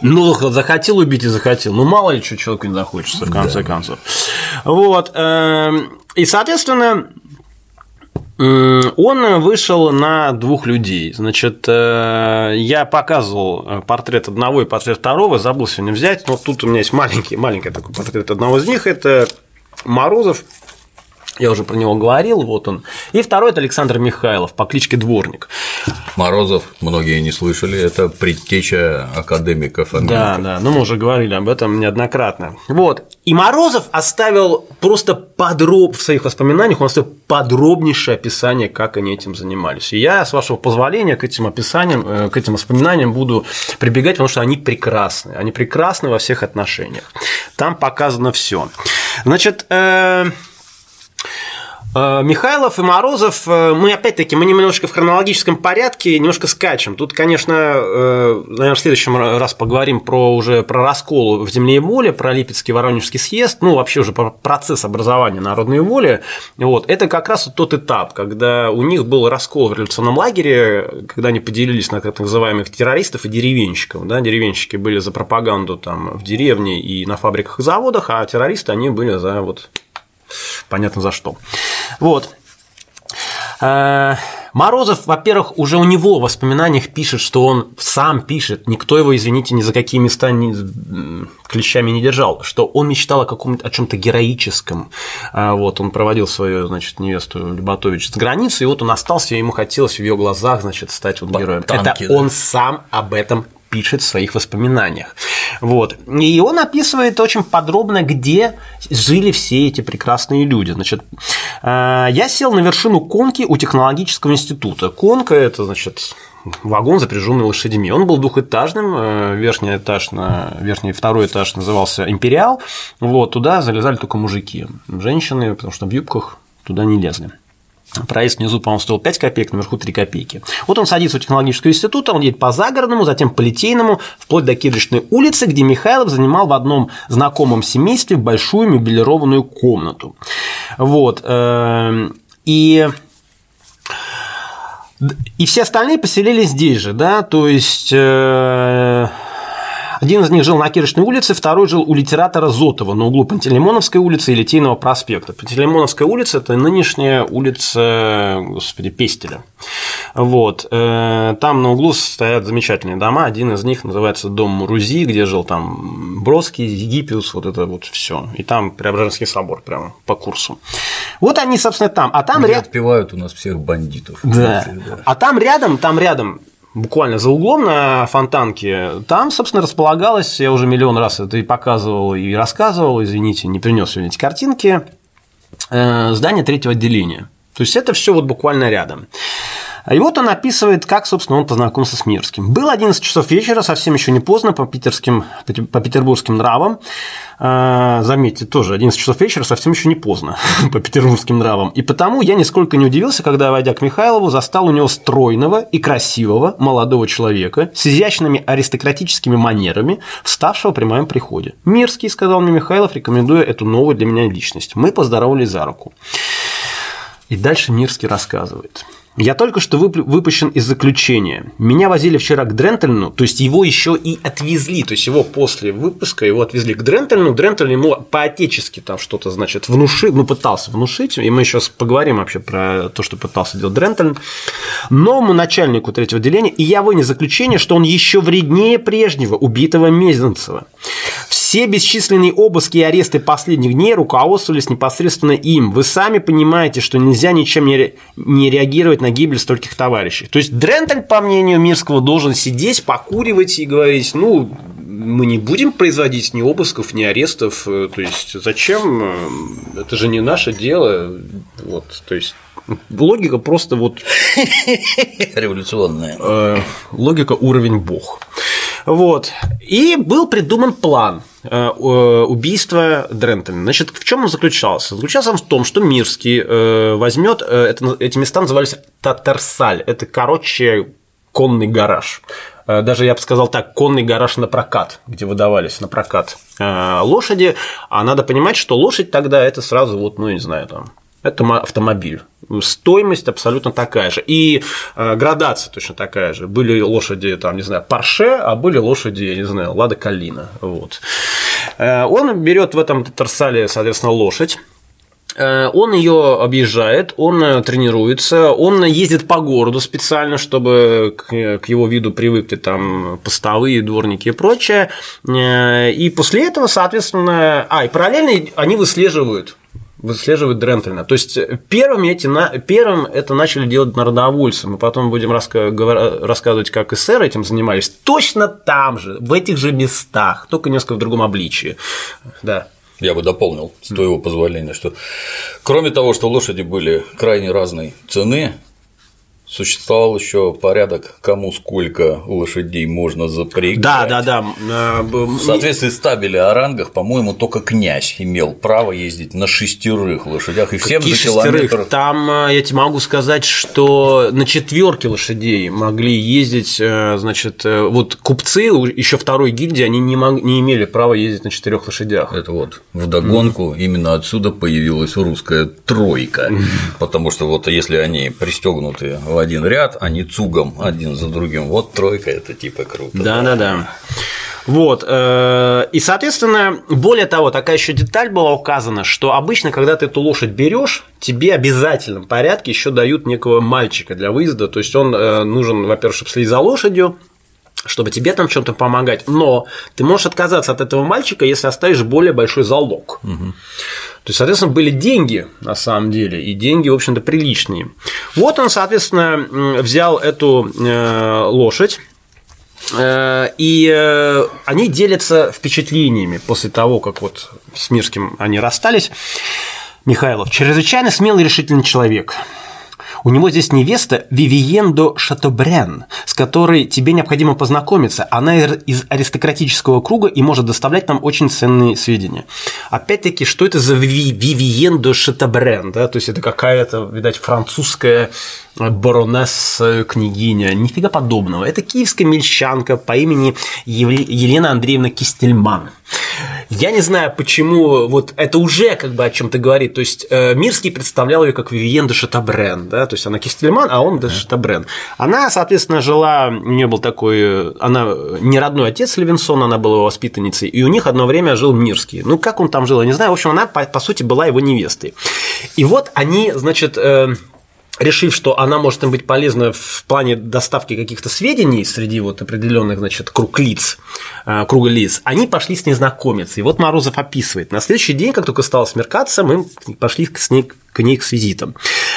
Ну, захотел убить и захотел. Ну, мало ли что человеку не захочется, в конце концов. Вот. Эм, и, соответственно, он вышел на двух людей. Значит, э, я показывал э, портрет одного и портрет второго, забыл сегодня взять, но тут у меня есть маленький, маленький такой портрет одного из них. Это Морозов я уже про него говорил, вот он. И второй – это Александр Михайлов по кличке Дворник. Морозов, многие не слышали, это предтеча академика Фоменко. Да, да, ну мы уже говорили об этом неоднократно. Вот. И Морозов оставил просто подроб в своих воспоминаниях, он оставил подробнейшее описание, как они этим занимались. И я, с вашего позволения, к этим описаниям, э, к этим воспоминаниям буду прибегать, потому что они прекрасны. Они прекрасны во всех отношениях. Там показано все. Значит, э, Михайлов и Морозов, э, мы опять-таки, мы немножко в хронологическом порядке, немножко скачем. Тут, конечно, э, наверное, в следующем раз поговорим про уже про раскол в земле и воле, про Липецкий Воронежский съезд, ну, вообще уже про процесс образования народной воли. Вот. Это как раз тот этап, когда у них был раскол в революционном лагере, когда они поделились на так называемых террористов и деревенщиков. Да? Деревенщики были за пропаганду там, в деревне и на фабриках и заводах, а террористы, они были за вот понятно за что. Вот. Э, Морозов, во-первых, уже у него в воспоминаниях пишет, что он сам пишет, никто его, извините, ни за какие места ни, клещами не держал, что он мечтал о каком-то о чем-то героическом. А вот он проводил свою, значит, невесту Любатович с границы, и вот он остался, и ему хотелось в ее глазах, значит, стать вот героем. Танки, Это да. он сам об этом пишет в своих воспоминаниях. Вот. И он описывает очень подробно, где жили все эти прекрасные люди. Значит, э, я сел на вершину конки у технологического института. Конка – это, значит, вагон, запряженный лошадьми. Он был двухэтажным, э, верхний этаж на верхний второй этаж назывался Империал. Вот туда залезали только мужики, женщины, потому что в юбках туда не лезли. Проезд внизу, по-моему, стоил 5 копеек, наверху 3 копейки. Вот он садится у технологического института, он едет по Загородному, затем по Литейному, вплоть до Кирочной улицы, где Михайлов занимал в одном знакомом семействе большую мебелированную комнату. Вот. Эм, и и все остальные поселились здесь же, да, то есть э, один из них жил на Кирочной улице, второй жил у литератора Зотова на углу Пантелеймоновской улицы и Литейного проспекта. Пантелеймоновская улица – это нынешняя улица, господи, Пестеля. Вот. Э, там на углу стоят замечательные дома. Один из них называется дом Мурузи, где жил там Бродский, Египиус, вот это вот все. И там Преображенский собор прямо по курсу. Вот они, собственно, там. А там рядом отпевают у нас всех бандитов. Да. А там рядом, там рядом буквально за углом на фонтанке, там, собственно, располагалось, я уже миллион раз это и показывал, и рассказывал, извините, не принес сегодня эти картинки, э, здание третьего отделения. То есть это все вот буквально рядом. И вот он описывает, как, собственно, он познакомился с Мирским. Было 11 часов вечера, совсем еще не поздно, по, питерским, по петербургским нравам. А, заметьте, тоже 11 часов вечера, совсем еще не поздно по петербургским нравам. И потому я нисколько не удивился, когда, войдя к Михайлову, застал у него стройного и красивого молодого человека с изящными аристократическими манерами, вставшего при моем приходе. «Мирский», – сказал мне Михайлов, рекомендуя эту новую для меня личность. Мы поздоровались за руку. И дальше Мирский рассказывает – я только что выпущен из заключения. Меня возили вчера к Дрентельну, то есть его еще и отвезли, то есть его после выпуска его отвезли к Дрентельну. Дрентель ему по-отечески там что-то, значит, внушил, ну, пытался внушить, и мы еще поговорим вообще про то, что пытался делать Дрентельн, новому начальнику третьего отделения, и я вынес заключение, что он еще вреднее прежнего, убитого Мезенцева. Все бесчисленные обыски и аресты последних дней руководствовались непосредственно им. Вы сами понимаете, что нельзя ничем не, не реагировать на гибель стольких товарищей. То есть Дрентель, по мнению Мирского, должен сидеть, покуривать и говорить, ну, мы не будем производить ни обысков, ни арестов. То есть зачем? Это же не наше дело. Вот, то есть логика просто вот революционная. Э, логика уровень бог. Вот. И был придуман план э, убийства Дрентона. Значит, в чем он заключался? Заключался он в том, что Мирский э, возьмет, э, эти места назывались Татарсаль. Это, короче, конный гараж. Даже я бы сказал так, конный гараж на прокат, где выдавались на прокат лошади. А надо понимать, что лошадь тогда это сразу вот, ну, не знаю, там это автомобиль. Стоимость абсолютно такая же. И э, градация точно такая же. Были лошади, там, не знаю, Парше, а были лошади, я не знаю, Лада Калина. Вот. Э, он берет в этом Тарсале, соответственно, лошадь. Э, он ее объезжает, он тренируется, он ездит по городу специально, чтобы к его виду привыкли там постовые, дворники и прочее. И после этого, соответственно, а, и параллельно они выслеживают выслеживают Дрентельна. То есть первым, эти, первым это начали делать народовольцы. Мы потом будем рассказывать, как эсеры этим занимались. Точно там же, в этих же местах, только несколько в другом обличии. Да. Я бы дополнил, с твоего позволения, что кроме того, что лошади были крайне разной цены, Существовал еще порядок, кому сколько лошадей можно запрягать. Да, да, да. Э, В соответствии с табели о рангах, по-моему, только князь имел право ездить на шестерых лошадях и всем Какие за километр. Шестерых? Там э, я тебе могу сказать, что на четверке лошадей могли ездить, э, значит, вот купцы еще второй гильдии, они не, мог, не имели права ездить на четырех лошадях. Это вот в догонку mm. именно отсюда появилась русская тройка, потому что вот если они пристегнуты в один ряд, а не цугом один за другим. Вот тройка это типа круто. Да, да, да. Вот. Э, и, соответственно, более того, такая еще деталь была указана, что обычно, когда ты эту лошадь берешь, тебе обязательном порядке еще дают некого мальчика для выезда. То есть он э, нужен, во-первых, чтобы следить за лошадью, чтобы тебе там чем-то помогать. Но ты можешь отказаться от этого мальчика, если оставишь более большой залог. Угу. То есть, соответственно, были деньги на самом деле, и деньги, в общем-то, приличные. Вот он, соответственно, взял эту э, лошадь. Э, и э, они делятся впечатлениями после того, как вот с Мирским они расстались. Михайлов, чрезвычайно смелый и решительный человек. У него здесь невеста Вивиен до Шатобрен, с которой тебе необходимо познакомиться. Она из аристократического круга и может доставлять нам очень ценные сведения. Опять-таки, что это за Вивиен до Шатобрен? Да? То есть это какая-то, видать, французская баронесса, княгиня, нифига подобного. Это киевская мельчанка по имени Елена Андреевна Кистельман. Я не знаю, почему вот это уже как бы о чем-то говорит. То есть э, Мирский представлял ее как Вивиен де Шатабрен, да, то есть она Кистельман, а он де Шатабрен. Она, соответственно, жила, у нее был такой, она не родной отец Левинсона, она была его воспитанницей, и у них одно время жил Мирский. Ну, как он там жил, я не знаю. В общем, она, по, по сути, была его невестой. И вот они, значит, э, решив, что она может им быть полезна в плане доставки каких-то сведений среди вот определенных, значит, круг лиц, э, круга лиц, они пошли с ней знакомиться. И вот Морозов описывает. На следующий день, как только стало смеркаться, мы пошли с ней к ней с визитом.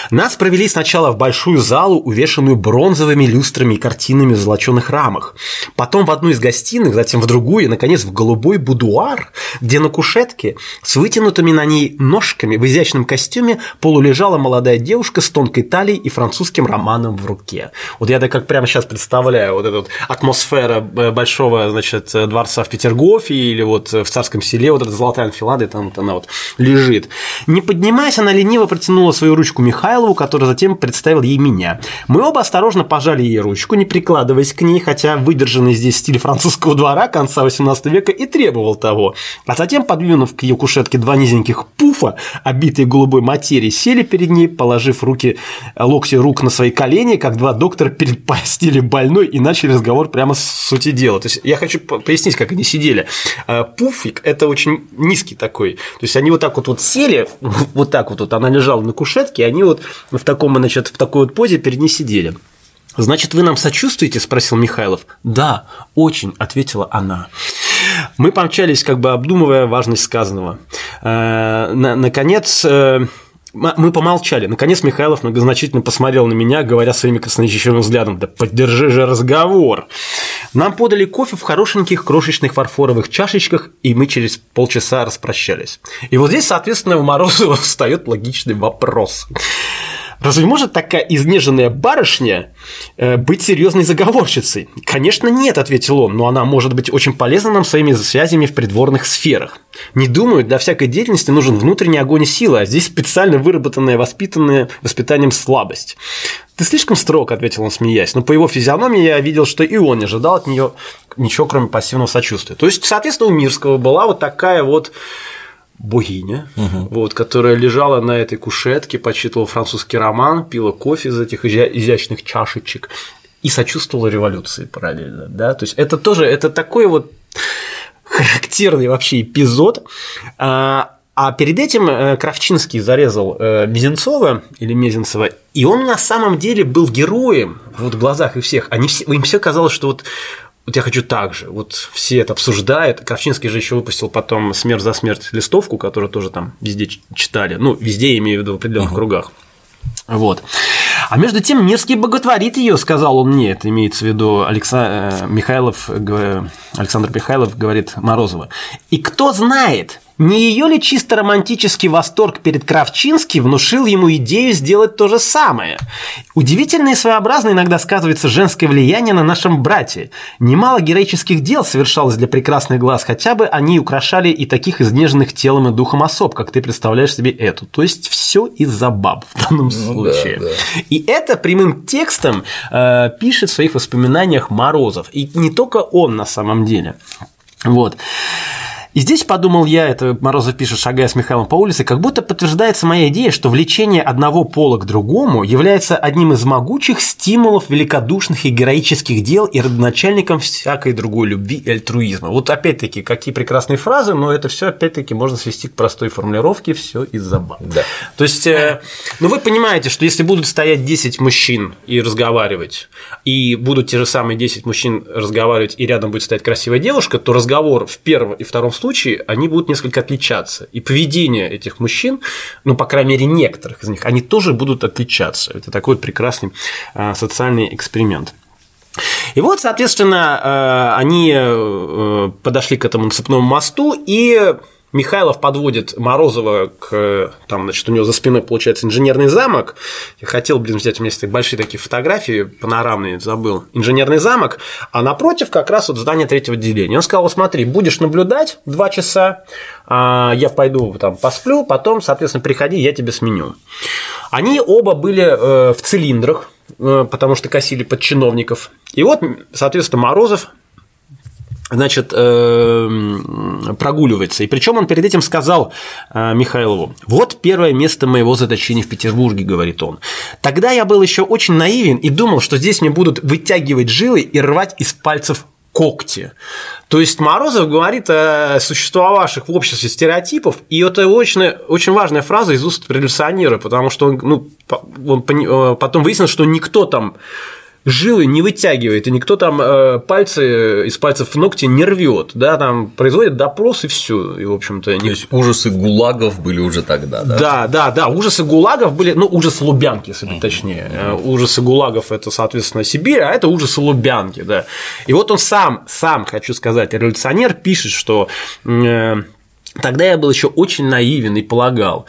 Нас провели сначала в большую залу, увешанную бронзовыми люстрами и картинами в золоченых рамах. Потом в одну из гостиных, затем в другую, и, наконец, в голубой будуар, где на кушетке с вытянутыми на ней ножками в изящном костюме полулежала молодая девушка с тонкой талией и французским романом в руке. Вот я так как прямо сейчас представляю вот эту вот атмосфера э, большого, значит, дворца в Петергофе или вот в Царском селе, вот эта золотая анфилада, там вот она вот лежит. Не поднимаясь, она лениво протянула свою ручку Михайлову, который затем представил ей меня. Мы оба осторожно пожали ей ручку, не прикладываясь к ней, хотя выдержанный здесь стиль французского двора конца XVIII века и требовал того. А затем, подвинув к ее кушетке два низеньких пуфа, обитые голубой материей, сели перед ней, положив руки, локти рук на свои колени, как два доктора перед постели больной, и начали разговор прямо с сути дела. То есть я хочу пояснить, как они сидели. А, пуфик – это очень низкий такой. То есть они вот так вот, вот сели, вот так вот, вот она лежал на кушетке, и они вот в, таком, значит, в такой вот позе перед ней сидели. «Значит, вы нам сочувствуете?» – спросил Михайлов. «Да, очень», – ответила она. Мы помчались, как бы обдумывая важность сказанного. Э, наконец, э, мы помолчали. Наконец Михайлов многозначительно посмотрел на меня, говоря своим красноречивым взглядом, да поддержи же разговор. Нам подали кофе в хорошеньких крошечных фарфоровых чашечках, и мы через полчаса распрощались. И вот здесь, соответственно, у Морозова встает логичный вопрос. Разве может такая изнеженная барышня э, быть серьезной заговорщицей? Конечно, нет, ответил он, но она может быть очень полезна нам своими связями в придворных сферах. Не думаю, для всякой деятельности нужен внутренний огонь и сила, а здесь специально выработанная, воспитанная воспитанием слабость. Ты слишком строг, ответил он, смеясь, но по его физиономии я видел, что и он не ожидал от нее ничего, кроме пассивного сочувствия. То есть, соответственно, у Мирского была вот такая вот богиня, угу. вот, которая лежала на этой кушетке, почитывала французский роман, пила кофе из этих изящных чашечек и сочувствовала революции параллельно. Да? То есть это тоже это такой вот характерный вообще эпизод. А, а перед этим э, Кравчинский зарезал э, Мизинцова или Мезенцева, и он на самом деле был героем вот в глазах и всех. Они все, им все казалось, что вот вот я хочу так же. Вот все это обсуждают. Кравчинский же еще выпустил потом «Смерть за смерть» листовку, которую тоже там везде читали. Ну, везде, я имею в виду, в определенных uh-huh. кругах. Вот. А между тем Мирский боготворит ее, сказал он мне, это имеется в виду Алекса... Э, Михайлов, Александр Михайлов говорит Морозова. И кто знает, не ее ли чисто романтический восторг перед Кравчинским внушил ему идею сделать то же самое? Удивительно и своеобразно иногда сказывается женское влияние на нашем брате. Немало героических дел совершалось для прекрасных глаз, хотя бы они украшали и таких изнеженных телом и духом особ, как ты представляешь себе эту. То есть все из-за баб в данном ну, случае. Да, да. И это прямым текстом э, пишет в своих воспоминаниях Морозов. И не только он на самом деле. Вот. И здесь подумал я, это Морозов пишет, шагая с Михаилом по улице, как будто подтверждается моя идея, что влечение одного пола к другому является одним из могучих стимулов великодушных и героических дел и родоначальником всякой другой любви и альтруизма. Вот опять-таки, какие прекрасные фразы, но это все опять-таки можно свести к простой формулировке, все из-за баб. Да. То есть, э, ну вы понимаете, что если будут стоять 10 мужчин и разговаривать, и будут те же самые 10 мужчин разговаривать, и рядом будет стоять красивая девушка, то разговор в первом и втором случае они будут несколько отличаться. И поведение этих мужчин, ну, по крайней мере, некоторых из них, они тоже будут отличаться. Это такой прекрасный а, социальный эксперимент. И вот, соответственно, а, они э, подошли к этому цепному мосту, и Михайлов подводит Морозова к, там, значит, у него за спиной получается инженерный замок. Я хотел, блин, взять, у меня есть большие такие фотографии панорамные, забыл. Инженерный замок, а напротив как раз вот здание третьего отделения. Он сказал, смотри, будешь наблюдать два часа, а я пойду там посплю, потом, соответственно, приходи, я тебя сменю. Они оба были э, в цилиндрах, э, потому что косили под чиновников. И вот, соответственно, Морозов значит, эм, прогуливается. И причем он перед этим сказал э, Михайлову, вот первое место моего заточения в Петербурге, говорит он. Тогда я был еще очень наивен и думал, что здесь мне будут вытягивать жилы и рвать из пальцев когти. То есть Морозов говорит о существовавших в обществе стереотипов, и это очень, очень важная фраза из уст революционера, потому что он, ну, он э, потом выяснилось, что никто там жилы не вытягивает, и никто там э, пальцы из пальцев ногти не рвет, да, там производит допрос и все, и в общем-то. Не... То есть ужасы гулагов были уже тогда, да? Да, да, да, ужасы гулагов были, ну ужасы Лубянки, если быть точнее, uh-huh. ужасы гулагов это, соответственно, Сибирь, а это ужасы Лубянки, да. И вот он сам, сам, хочу сказать, революционер пишет, что э, Тогда я был еще очень наивен и полагал.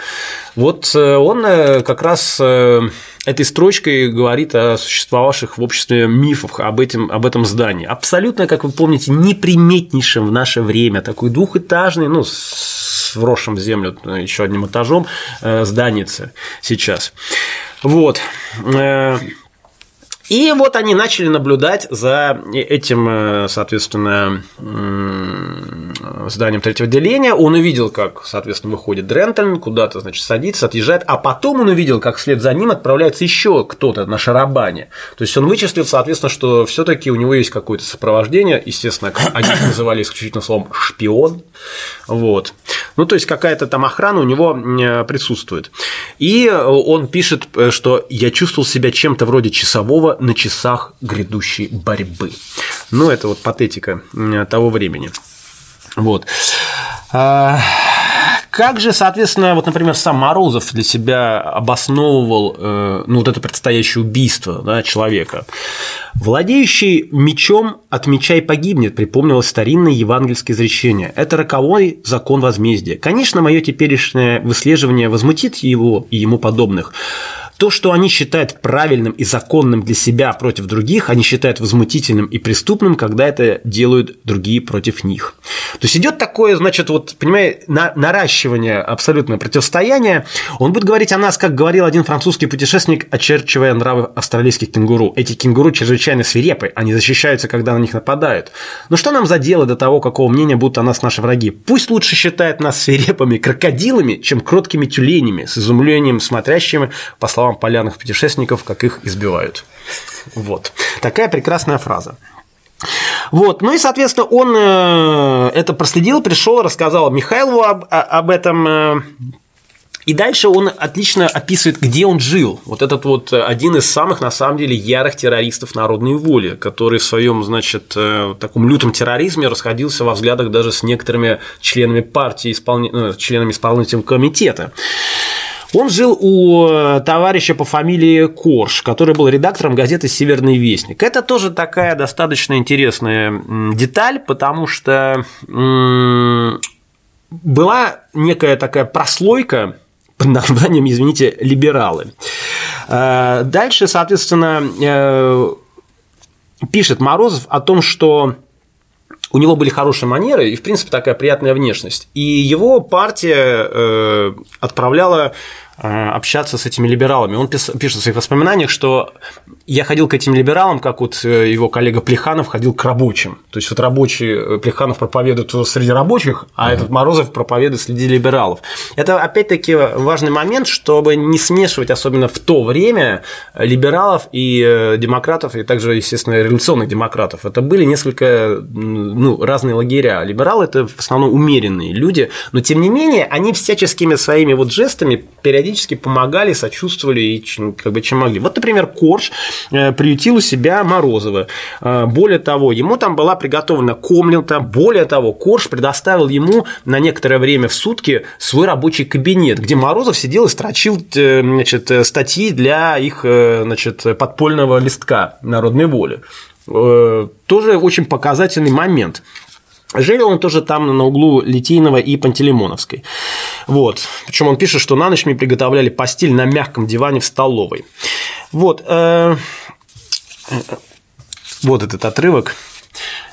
Вот э, он э, как раз э, этой строчкой говорит о существовавших в обществе мифах об, этом, об этом здании. Абсолютно, как вы помните, неприметнейшим в наше время, такой двухэтажный, ну, с вросшим в землю еще одним этажом зданица сейчас. Вот. И вот они начали наблюдать за этим, э, соответственно, зданием третьего отделения. Он увидел, как, соответственно, выходит Дрентон, куда-то, значит, садится, отъезжает, а потом он увидел, как вслед за ним отправляется еще кто-то на шарабане. То есть он вычислил, соответственно, что все-таки у него есть какое-то сопровождение, естественно, они называли исключительно словом шпион. Вот. Ну, то есть какая-то там охрана у него э, присутствует. И он пишет, э, что я чувствовал себя чем-то вроде часового на часах грядущей борьбы. Ну, это вот патетика того времени. Вот. А, как же, соответственно, вот, например, сам Морозов для себя обосновывал э, ну, вот это предстоящее убийство да, человека? Владеющий мечом от меча и погибнет, припомнилось старинное евангельское изречение. Это роковой закон возмездия. Конечно, мое теперешнее выслеживание возмутит его и ему подобных. То, что они считают правильным и законным для себя против других, они считают возмутительным и преступным, когда это делают другие против них. То есть идет такое, значит, вот, понимаете, наращивание абсолютное противостояние. Он будет говорить о нас, как говорил один французский путешественник, очерчивая нравы австралийских кенгуру. Эти кенгуру чрезвычайно свирепы, они защищаются, когда на них нападают. Но что нам за дело до того, какого мнения будут о нас наши враги? Пусть лучше считают нас свирепыми крокодилами, чем кроткими тюленями, с изумлением смотрящими, по словам словам полярных путешественников, как их избивают. Вот. Такая прекрасная фраза. Вот, ну и, соответственно, он э, это проследил, пришел, рассказал Михайлову об, об этом, э, И дальше он отлично описывает, где он жил. Вот этот вот один из самых, на самом деле, ярых террористов народной воли, который в своем, значит, э, таком лютом терроризме расходился во взглядах даже с некоторыми членами партии, исполни... членами исполнительного комитета. Он жил у э, товарища по фамилии Корж, который был редактором газеты «Северный вестник». Это тоже такая достаточно интересная деталь, потому что была некая такая прослойка под названием, извините, либералы. Э, дальше, соответственно, э, пишет Морозов о том, что у него были хорошие манеры и, в принципе, такая приятная внешность. И его партия отправляла Э, общаться с этими либералами. Он пишет в своих воспоминаниях, что я ходил к этим либералам, как вот э, его коллега Плеханов ходил к рабочим. То есть вот рабочий э, Плеханов проповедует среди рабочих, а uh-huh. этот Морозов проповедует среди либералов. Это опять-таки важный момент, чтобы не смешивать, особенно в то время, либералов и демократов, и также, естественно, революционных демократов. Это были несколько ну, разные лагеря. Либералы – это в основном умеренные люди, но тем не менее они всяческими своими вот жестами периодически периодически помогали, сочувствовали и как бы чем могли. Вот, например, Корж э, приютил у себя Морозова. Э, более того, ему там была приготовлена комната. Более того, Корж предоставил ему на некоторое время в сутки свой рабочий кабинет, где Морозов сидел и строчил э, значит, статьи для их значит, подпольного листка народной воли. Тоже очень показательный момент. Жил он тоже там на углу Литейного и Пантелеймоновской. Вот. Причем он пишет, что на ночь мне приготовляли постель на мягком диване в столовой. Вот. Э, вот этот отрывок.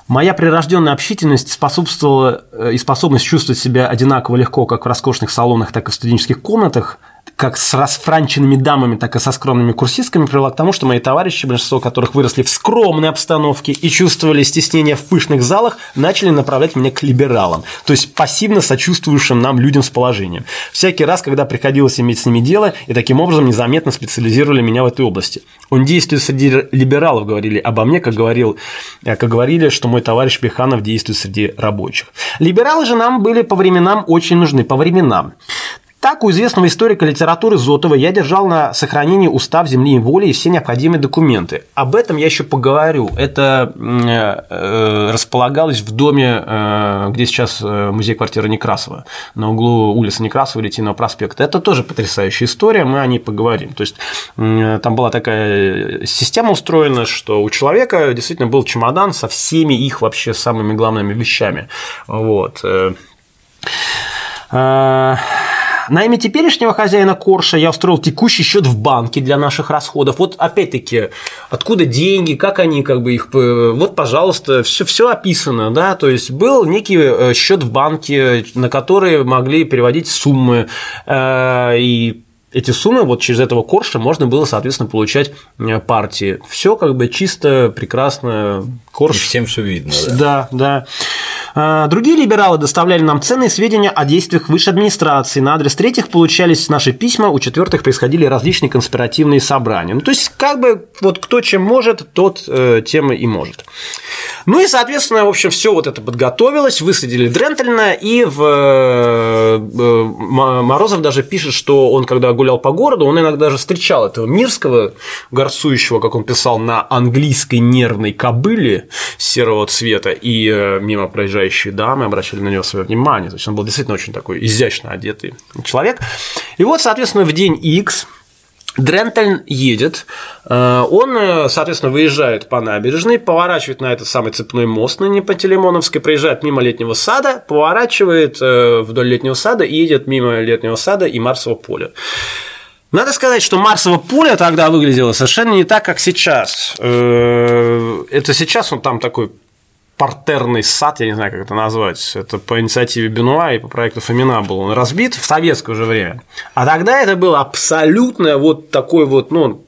Моя прирожденная общительность способствовала э, и способность чувствовать себя одинаково легко как в роскошных салонах, так и в студенческих комнатах как с расфранченными дамами, так и со скромными курсистками привела к тому, что мои товарищи, большинство которых выросли в скромной обстановке и чувствовали стеснение в пышных залах, начали направлять меня к либералам, то есть пассивно сочувствующим нам людям с положением. Всякий раз, когда приходилось иметь с ними дело, и таким образом незаметно специализировали меня в этой области. Он действует среди либералов, говорили обо мне, как, говорил, э, как говорили, что мой товарищ Беханов действует среди рабочих. Либералы же нам были по временам очень нужны, по временам. Так, у известного историка литературы Зотова я держал на сохранении устав земли и воли и все необходимые документы. Об этом я еще поговорю. Это э, располагалось в доме, э, где сейчас э, музей-квартира Некрасова, на углу улицы Некрасова и Литейного проспекта. Это тоже потрясающая история, мы о ней поговорим. То есть, там была такая система устроена, что у человека действительно был чемодан со всеми их вообще самыми главными вещами. Вот. На имя теперешнего хозяина Корша я устроил текущий счет в банке для наших расходов. Вот опять-таки, откуда деньги, как они как бы их... Вот, пожалуйста, все, все описано, да, то есть был некий э, счет в банке, на который могли переводить суммы, э, и эти суммы вот через этого корша можно было, соответственно, получать э, партии. Все как бы чисто, прекрасно. Корж. И всем все видно. Да, да. да. А, другие либералы доставляли нам ценные сведения о действиях высшей администрации. На адрес третьих получались наши письма, у четвертых происходили различные конспиративные собрания. Ну, то есть, как бы вот кто чем может, тот э, тем и может. Ну и, соответственно, в общем, все вот это подготовилось, высадили Дрентельна, и в... Э, э, Морозов даже пишет, что он, когда гулял по городу, он иногда даже встречал этого Мирского, горцующего, как он писал, на английской нервной кобыле серого цвета, и э, мимо проезжающих окружающие дамы обращали на него свое внимание. То есть он был действительно очень такой изящно одетый человек. И вот, соответственно, в день X Дрентельн едет, э, он, э, соответственно, выезжает по набережной, поворачивает на этот самый цепной мост на Непотелемоновской, проезжает мимо летнего сада, поворачивает э, вдоль летнего сада и едет мимо летнего сада и Марсового поля. Надо сказать, что Марсово поле тогда выглядело совершенно не так, как сейчас. Это сейчас он там такой партерный сад, я не знаю, как это назвать, это по инициативе Бенуа и по проекту Фомина был он разбит в советское же время. А тогда это был абсолютно вот такой вот, ну,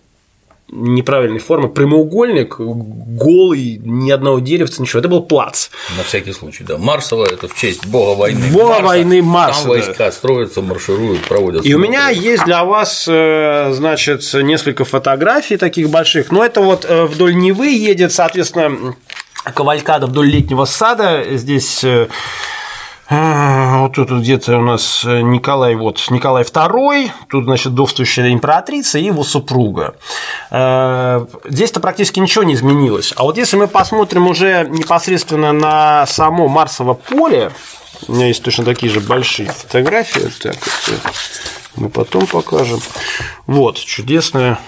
неправильной формы, прямоугольник, голый, ни одного деревца, ничего. Это был плац. На всякий случай, да. Марсово – это в честь бога войны Бога Марса. войны Марса. Там войска да. строятся, маршируют, проводят. И у меня есть для вас, э, значит, несколько фотографий таких больших. Но это вот э, вдоль Невы едет, соответственно, кавалькада вдоль летнего сада. Здесь э, А, Вот тут где-то у нас э, Николай, вот Николай II, тут, значит, довствующая императрица и его супруга. Э, Здесь-то практически ничего не изменилось. А вот если мы посмотрим уже непосредственно на само Марсово поле, у меня есть точно такие же большие фотографии, так, мы потом покажем. Вот, чудесная,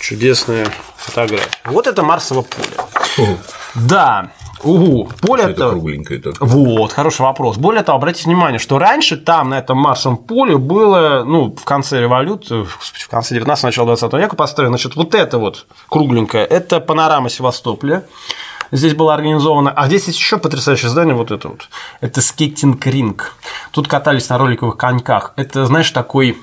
чудесная фотография. Вот это Марсово поле. Да, угу, поле Это кругленькое так. вот, хороший вопрос. Более того, обратите внимание, что раньше там, на этом Марсовом поле, было, ну, в конце революции, в конце 19 начала 20 века построено, значит, вот это вот кругленькое, это панорама Севастополя. Здесь было организовано. А здесь есть еще потрясающее здание, вот это вот. Это скейтинг-ринг. Тут катались на роликовых коньках. Это, знаешь, такой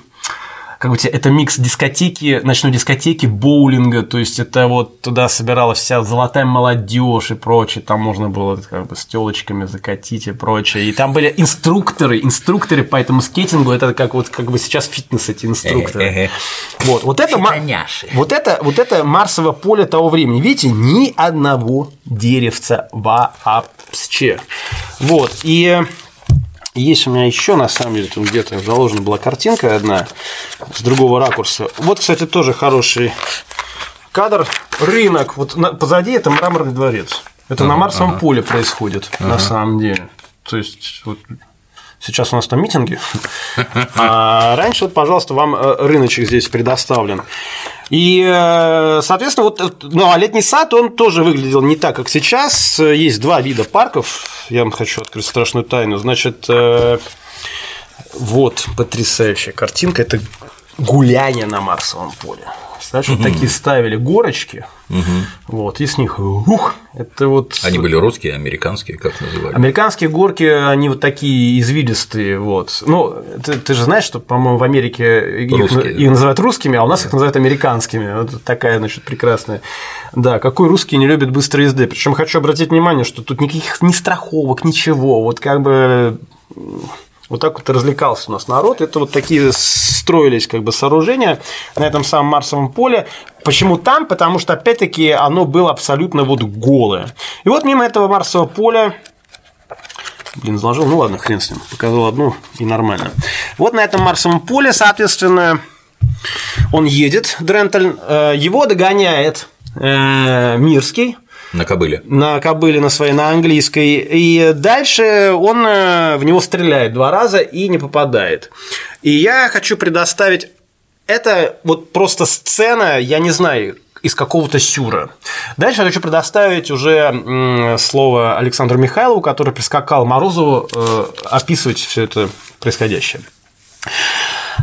как бы это микс дискотеки, ночной дискотеки, боулинга, то есть это вот туда собиралась вся золотая молодежь и прочее, там можно было как бы с телочками закатить и прочее, и там были инструкторы, инструкторы по этому скейтингу, это как вот как бы сейчас фитнес эти инструкторы. Вот, вот это, вот это, вот это Марсово поле того времени, видите, ни одного деревца вообще. Вот, и есть у меня еще, на самом деле, там где-то заложена была картинка одна с другого ракурса. Вот, кстати, тоже хороший кадр. Рынок. Вот позади это мраморный дворец. Это на Марсовом поле происходит, на самом деле. То есть, вот сейчас у нас там митинги. А раньше, пожалуйста, вам э, рыночек здесь предоставлен. И, э, соответственно, вот, э, ну, а летний сад, он тоже выглядел не так, как сейчас. Есть два вида парков. Я вам хочу открыть страшную тайну. Значит, вот потрясающая картинка. Это гуляние на Марсовом поле. Знаешь, вот такие ставили горочки, вот, и с них ух, это вот Они были русские, американские, как называли? Американские горки, они вот такие извилистые, вот. Ну, ты, ты же знаешь, что, по-моему, в Америке их, их называют русскими, а у нас их называют американскими. Вот такая, значит, прекрасная. Да, какой русский не любит быстрой езды. Причем хочу обратить внимание, что тут никаких ни страховок, ничего. Вот как бы вот так вот развлекался у нас народ. Это вот такие строились как бы сооружения на этом самом Марсовом поле. Почему там? Потому что, опять-таки, оно было абсолютно вот голое. И вот мимо этого Марсового поля Блин, заложил, ну ладно, хрен с ним. Показал одну и нормально. Вот на этом Марсовом поле, соответственно, он едет, Дрентель, э, его догоняет э, Мирский, На кобыле. на кобыле на своей, на английской. И дальше он э, в него стреляет два раза и не попадает. И я хочу предоставить... Это вот просто сцена, я не знаю, из какого-то сюра. Дальше я хочу предоставить уже слово Александру Михайлову, который прискакал Морозову э, описывать все это происходящее.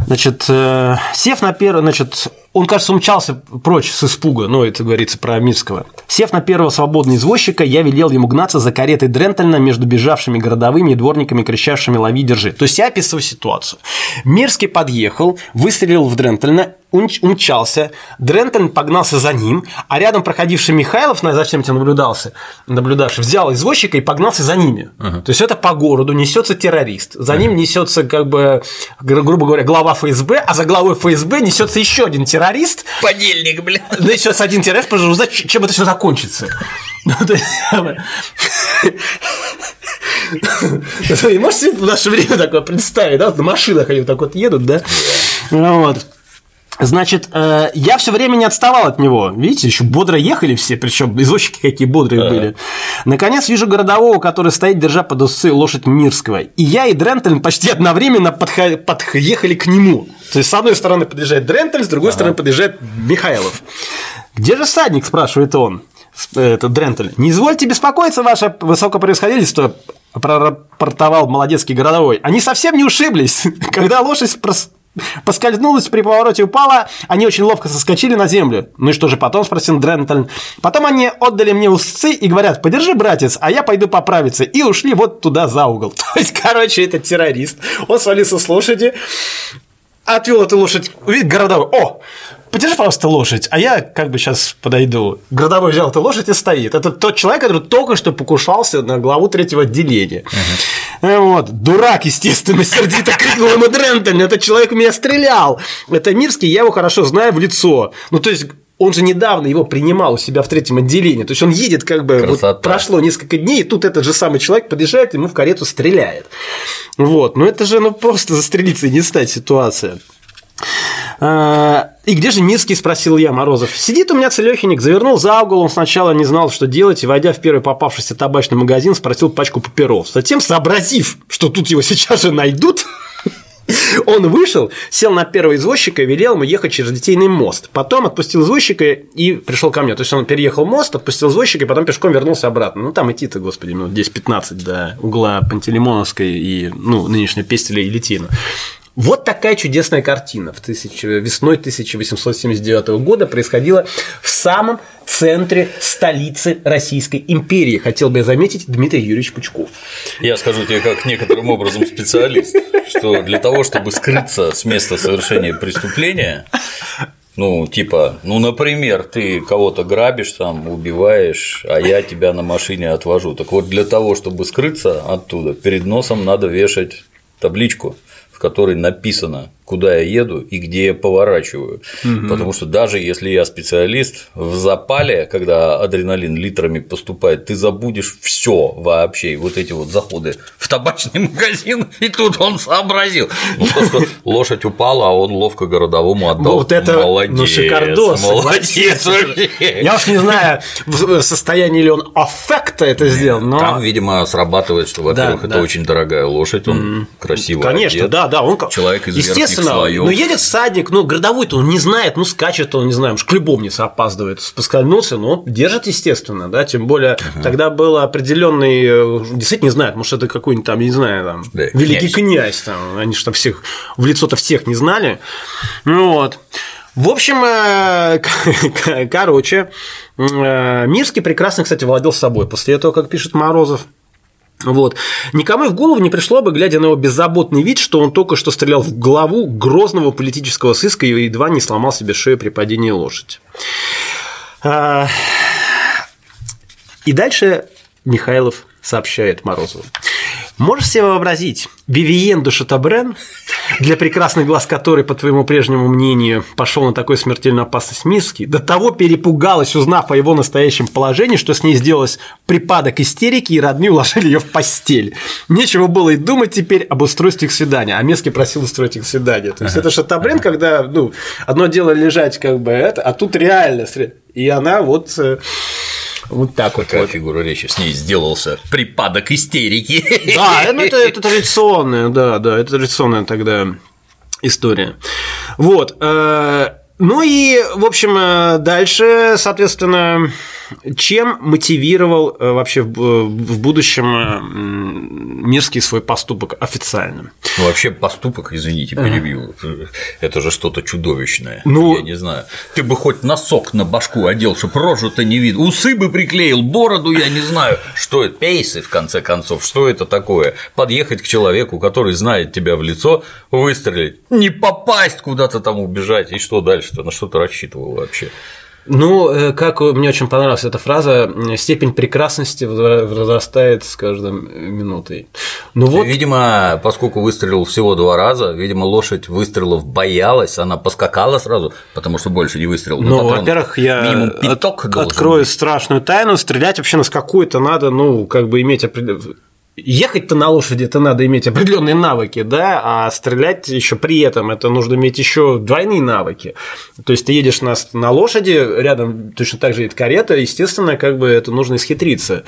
Значит, э, сев на первый, значит, он, кажется, умчался прочь с испуга, ну, это говорится про Мирского. Сев на первого свободного извозчика, я велел ему гнаться за каретой Дрентельна между бежавшими городовыми и дворниками, кричавшими «Лови, держи». То есть я описываю ситуацию. Мирский подъехал, выстрелил в Дрентельна, умч- умчался, Дрентельн погнался за ним, а рядом проходивший Михайлов, на- за всем этим наблюдался, наблюдавший, взял извозчика и погнался за ними. То есть это по городу несется террорист, за ним несется, как бы, гру- грубо говоря, глава ФСБ, а за главой ФСБ несется еще один террорист, Подельник, блин. несется один террорист, потому что узнать, чем это все закончится. Ну, то есть, Вы можете себе в наше время такое представить, да? На машинах они вот так вот едут, да? Ну, Вот. Значит, э, я все время не отставал от него. Видите, еще бодро ехали все, причем извозчики какие бодрые были. Наконец вижу городового, который стоит, держа под усы лошадь Мирского. И я и Дрентель почти одновременно подха- подъехали к нему. То есть, с одной стороны подъезжает Дрентель, с другой стороны подъезжает Михайлов. «Где же всадник?» – спрашивает он. Э, Это Дрентель. «Не извольте беспокоиться, ваше высокопревосходительство», – прорапортовал молодецкий городовой. «Они совсем не ушиблись. Когда лошадь прос- Поскользнулась при повороте упала, они очень ловко соскочили на землю. Ну и что же потом, спросил Дрентон. Потом они отдали мне усы и говорят, подержи, братец, а я пойду поправиться. И ушли вот туда за угол. То есть, короче, это террорист. Он свалился с лошади, отвел эту лошадь, видит городовой, о, подержи, пожалуйста, лошадь, а я как бы сейчас подойду. Городовой взял эту лошадь и стоит. Это тот человек, который только что покушался на главу третьего отделения. Э, Вот. Дурак, естественно, сердито крикнул ему Дрентон. Этот человек в меня стрелял. Это Мирский, я его хорошо знаю в лицо. Ну, то есть, он же недавно его принимал у себя в третьем отделении. То есть он едет как бы, вот прошло несколько дней, и тут этот же самый человек подъезжает, ему в карету стреляет. Вот, ну это же ну просто застрелиться и не стать ситуация. А, и где же Мирский, спросил я, Морозов. Сидит у меня целехиник, завернул за угол, он сначала не знал, что делать, и, войдя в первый попавшийся табачный магазин, спросил пачку папирос. Затем, сообразив, что тут его сейчас же найдут, Он вышел, сел на первого извозчика и велел ему ехать через Детейный мост. Потом отпустил извозчика и пришел ко мне. То есть он переехал мост, отпустил извозчика и потом пешком вернулся обратно. Ну, там идти-то, господи, минут 10-15 до угла Пантелеймоновской и ну, нынешней Пестеля и Литина. Вот такая чудесная картина в тысяч... весной 1879 года происходила в самом центре столицы Российской империи, хотел бы я заметить Дмитрий Юрьевич Пучков. Я скажу тебе как некоторым образом специалист, что для того, чтобы скрыться с места совершения преступления, ну, типа, ну, например, ты кого-то грабишь, там, убиваешь, а я тебя на машине отвожу. Так вот, для того, чтобы скрыться оттуда, перед носом надо вешать табличку которой написано, куда я еду и где я поворачиваю. Угу. Потому что даже если я специалист, в запале, когда адреналин литрами поступает, ты забудешь все вообще. И вот эти вот заходы в табачный магазин, и тут он сообразил. Ну, лошадь упала, а он ловко городовому отдал. Вот это молодец, ну, шикардос. Молодец. Я уж не знаю, в состоянии ли он аффекта это сделал, но. Там, видимо, срабатывает, что, во-первых, это очень дорогая лошадь, он красиво. Конечно, да, да, он человек из Естественно, слоев. ну едет всадник, ну городовой-то он не знает, ну скачет он, не знаю, уж любовнице опаздывает, поскользнулся, но он держит, естественно, да, тем более uh-huh. тогда был определенный, э, действительно не знает, может это какой-нибудь там, не знаю, там да, великий князь. князь, там, они же там всех в лицо-то всех не знали, ну вот. В общем, э, короче, э, Мирский прекрасно, кстати, владел собой после этого, как пишет Морозов. Вот. Никому и в голову не пришло бы, глядя на его беззаботный вид, что он только что стрелял в голову грозного политического сыска и едва не сломал себе шею при падении лошади. А, и дальше Михайлов сообщает Морозову. Можешь себе вообразить, Вивиен де Шатабрен, для прекрасных глаз которой, по твоему прежнему мнению, пошел на такой смертельную опасность Мирский, до того перепугалась, узнав о его настоящем положении, что с ней сделалось припадок истерики, и родные уложили ее в постель. Нечего было и думать теперь об устройстве их свидания, а Мирский просил устроить их свидание. То есть это Шатабрен, когда ну, одно дело лежать как бы это, а тут реально. И она вот э, вот так вот. Какая вот. фигура речи с ней сделался припадок истерики. Да, ну это, это традиционная, да, да, это традиционная тогда история. Вот. Э, ну и, в общем, э, дальше, соответственно, чем мотивировал э, вообще в будущем э, Мирский свой поступок официально? Ну, вообще поступок, извините, перебью, ага. это же что-то чудовищное. Ну, я не знаю. Ты бы хоть носок на башку одел, чтобы рожу-то не видно, усы бы приклеил, бороду, я не знаю, что это, пейсы, в конце концов, что это такое? Подъехать к человеку, который знает тебя в лицо, выстрелить, не попасть куда-то там убежать, и что дальше? что на что ты рассчитывал вообще? Ну, э, как мне очень понравилась эта фраза, степень прекрасности возрастает с каждой минутой. Ну вот... Видимо, поскольку выстрелил всего два раза, видимо, лошадь выстрелов боялась, она поскакала сразу, потому что больше не выстрелил. Ну, во-первых, я от, открою быть. страшную тайну, стрелять вообще на скаку-то надо, ну, как бы иметь определенную Ехать-то на лошади это надо иметь определенные навыки, да, а стрелять еще при этом это нужно иметь еще двойные навыки. То есть ты едешь на, на лошади, рядом точно так же едет карета, естественно, как бы это нужно исхитриться.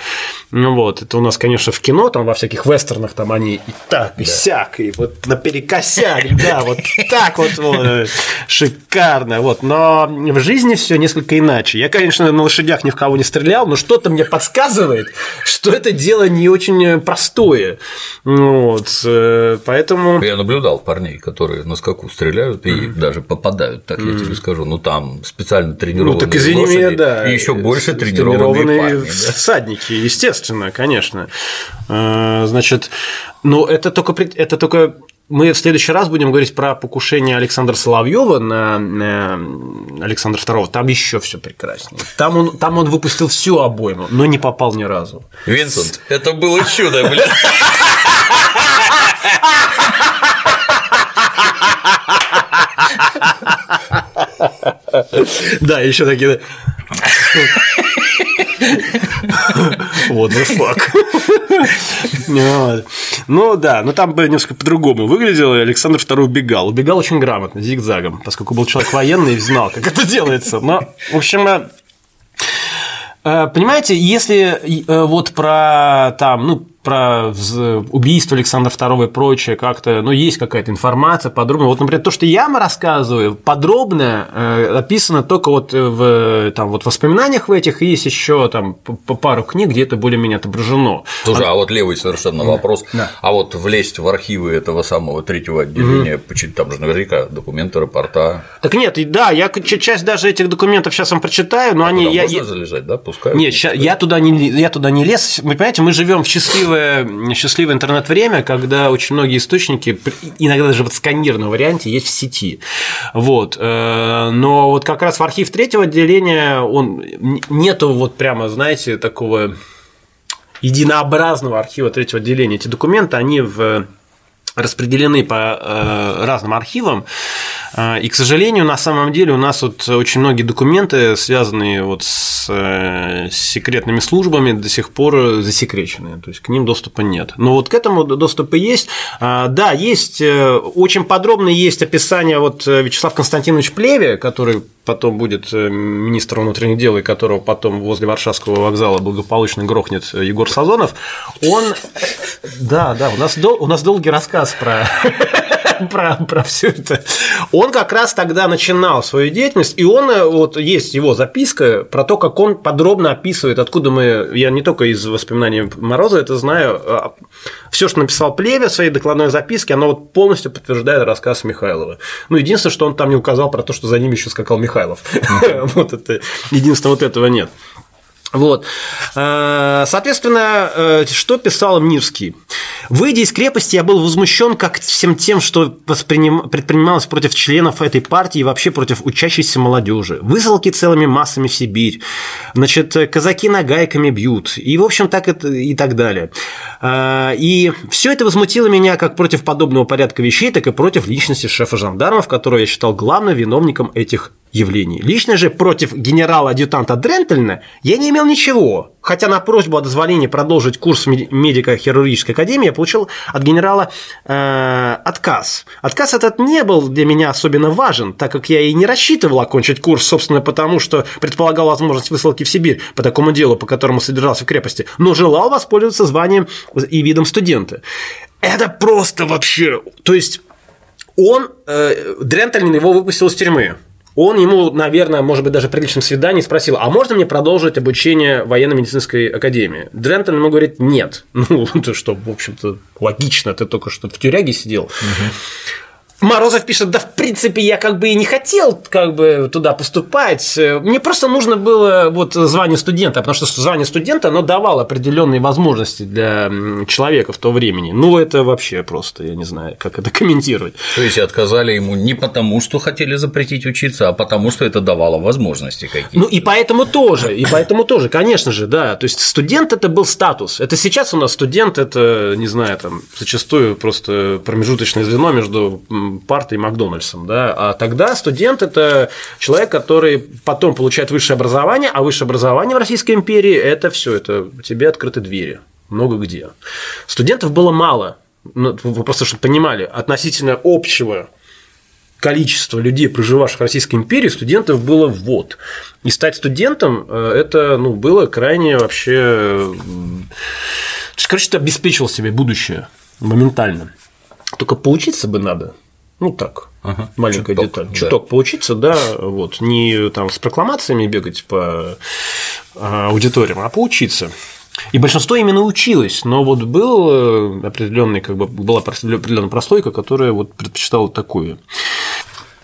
Ну вот, это у нас, конечно, в кино, там во всяких вестернах там они и так, и да. сяк, и вот наперекосяк, да, вот так вот, шикарно, вот. Но в жизни все несколько иначе. Я, конечно, на лошадях ни в кого не стрелял, но что-то мне подсказывает, что это дело не очень простое. Вот, э, поэтому... Я наблюдал парней, которые на скаку стреляют и mm-hmm. даже попадают, так mm-hmm. я тебе скажу. Ну, там специально тренированные ну, так, извини лошади, меня, да, и еще больше тренированные, тренированные парни, да? всадники, естественно, конечно. Э, значит, но это только, это только мы в следующий раз будем говорить про покушение Александра Соловьева на, Александра II. Там еще все прекраснее. Там он, там он выпустил всю обойму, но не попал ни разу. Винсент, это было чудо, блядь. Да, еще такие. Вот the fuck. Ну да, но там бы несколько по-другому выглядело, и Александр II убегал. Убегал очень грамотно, зигзагом, поскольку был человек военный и знал, как это делается. Но, в общем, э, э, Понимаете, если э, вот про там, ну, про убийство Александра II и прочее как-то, ну, есть какая-то информация подробная. Вот, например, то, что я вам рассказываю, подробно э, описано только вот в там, вот воспоминаниях в этих, и есть еще там по пару книг, где это более-менее отображено. Слушай, а, а вот левый совершенно вопрос. Да. А вот влезть в архивы этого самого третьего отделения, угу. почитать, там же наверняка документы, рапорта. Так нет, да, я часть даже этих документов сейчас вам прочитаю, но а они. Я, можно я... залезать, да? Пускай. Нет, ща, я туда не я туда не лез. Вы понимаете, мы живем в счастливой счастливое, счастливое интернет-время, когда очень многие источники, иногда даже в отсканированном варианте, есть в сети. Вот. Э, но вот как раз в архив третьего отделения он нету вот прямо, знаете, такого единообразного архива третьего отделения. Эти документы, они в распределены по э, разным архивам, и, к сожалению, на самом деле у нас вот очень многие документы, связанные вот с, э, секретными службами, до сих пор засекречены, то есть к ним доступа нет. Но вот к этому доступа есть. Да, есть очень подробно есть описание вот Вячеслав Константинович Плеве, который потом будет министром внутренних дел, и которого потом возле Варшавского вокзала благополучно грохнет Егор Сазонов, он, да, да, у нас, дол, у нас долгий рассказ про про, про все это. Он как раз тогда начинал свою деятельность, и он, э, вот есть его записка про то, как он подробно описывает, откуда мы, я не только из воспоминаний Мороза это знаю, а все, что написал Плеве в своей докладной записке, оно вот полностью подтверждает рассказ Михайлова. Ну, единственное, что он там не указал про то, что за ним еще скакал Михайлов. Вот это единственное, вот этого нет. Вот. Э, соответственно, э, что писал Мирский? Выйдя из крепости, я был возмущен как всем тем, что восприним... предпринималось против членов этой партии и вообще против учащейся молодежи. Высылки целыми массами в Сибирь. Значит, казаки нагайками бьют. И, в общем, так это и так далее. Э, и все это возмутило меня как против подобного порядка вещей, так и против личности шефа жандармов, которого я считал главным виновником этих явлений. Лично же против генерала-адъютанта Дрентельна я не имел ничего, хотя на просьбу о дозволении продолжить курс медико-хирургической академии я получил от генерала э, отказ. Отказ этот не был для меня особенно важен, так как я и не рассчитывал окончить курс, собственно, потому что предполагал возможность высылки в Сибирь по такому делу, по которому содержался в крепости, но желал воспользоваться званием и видом студента. Это просто вообще... То есть он, э, Дрентельн его выпустил из тюрьмы. Он ему, наверное, может быть, даже при личном свидании спросил, а можно мне продолжить обучение военно-медицинской академии? Дрентон ему говорит, нет. Ну, то что, в общем-то, логично, ты только что в тюряге сидел. Угу. Морозов пишет, да, в принципе, я как бы и не хотел как бы туда поступать. Мне просто нужно было вот звание студента, потому что звание студента, оно давало определенные возможности для человека в то времени. Ну, это вообще просто, я не знаю, как это комментировать. То есть отказали ему не потому, что хотели запретить учиться, а потому, что это давало возможности какие-то. Ну, и поэтому тоже, и поэтому тоже, конечно же, да. То есть студент это был статус. Это сейчас у нас студент, это, не знаю, там, зачастую просто промежуточное звено между партой Макдональдсом, да, а тогда студент – это человек, который потом получает высшее образование, а высшее образование в Российской империи – это все, это тебе открыты двери, много где. Студентов было мало, ну, вы просто чтобы понимали, относительно общего количества людей, проживавших в Российской империи, студентов было вот. И стать студентом э, это ну, было крайне вообще. Короче, ты обеспечивал себе будущее моментально. Только поучиться бы надо. Ну так, ага, маленькая чуток, деталь. Чуток да. поучиться, да, вот, не там с прокламациями бегать по а, аудиториям, а поучиться. И большинство именно училось, но вот был э, определенный, как бы, была определенная прослойка, которая вот предпочитала такую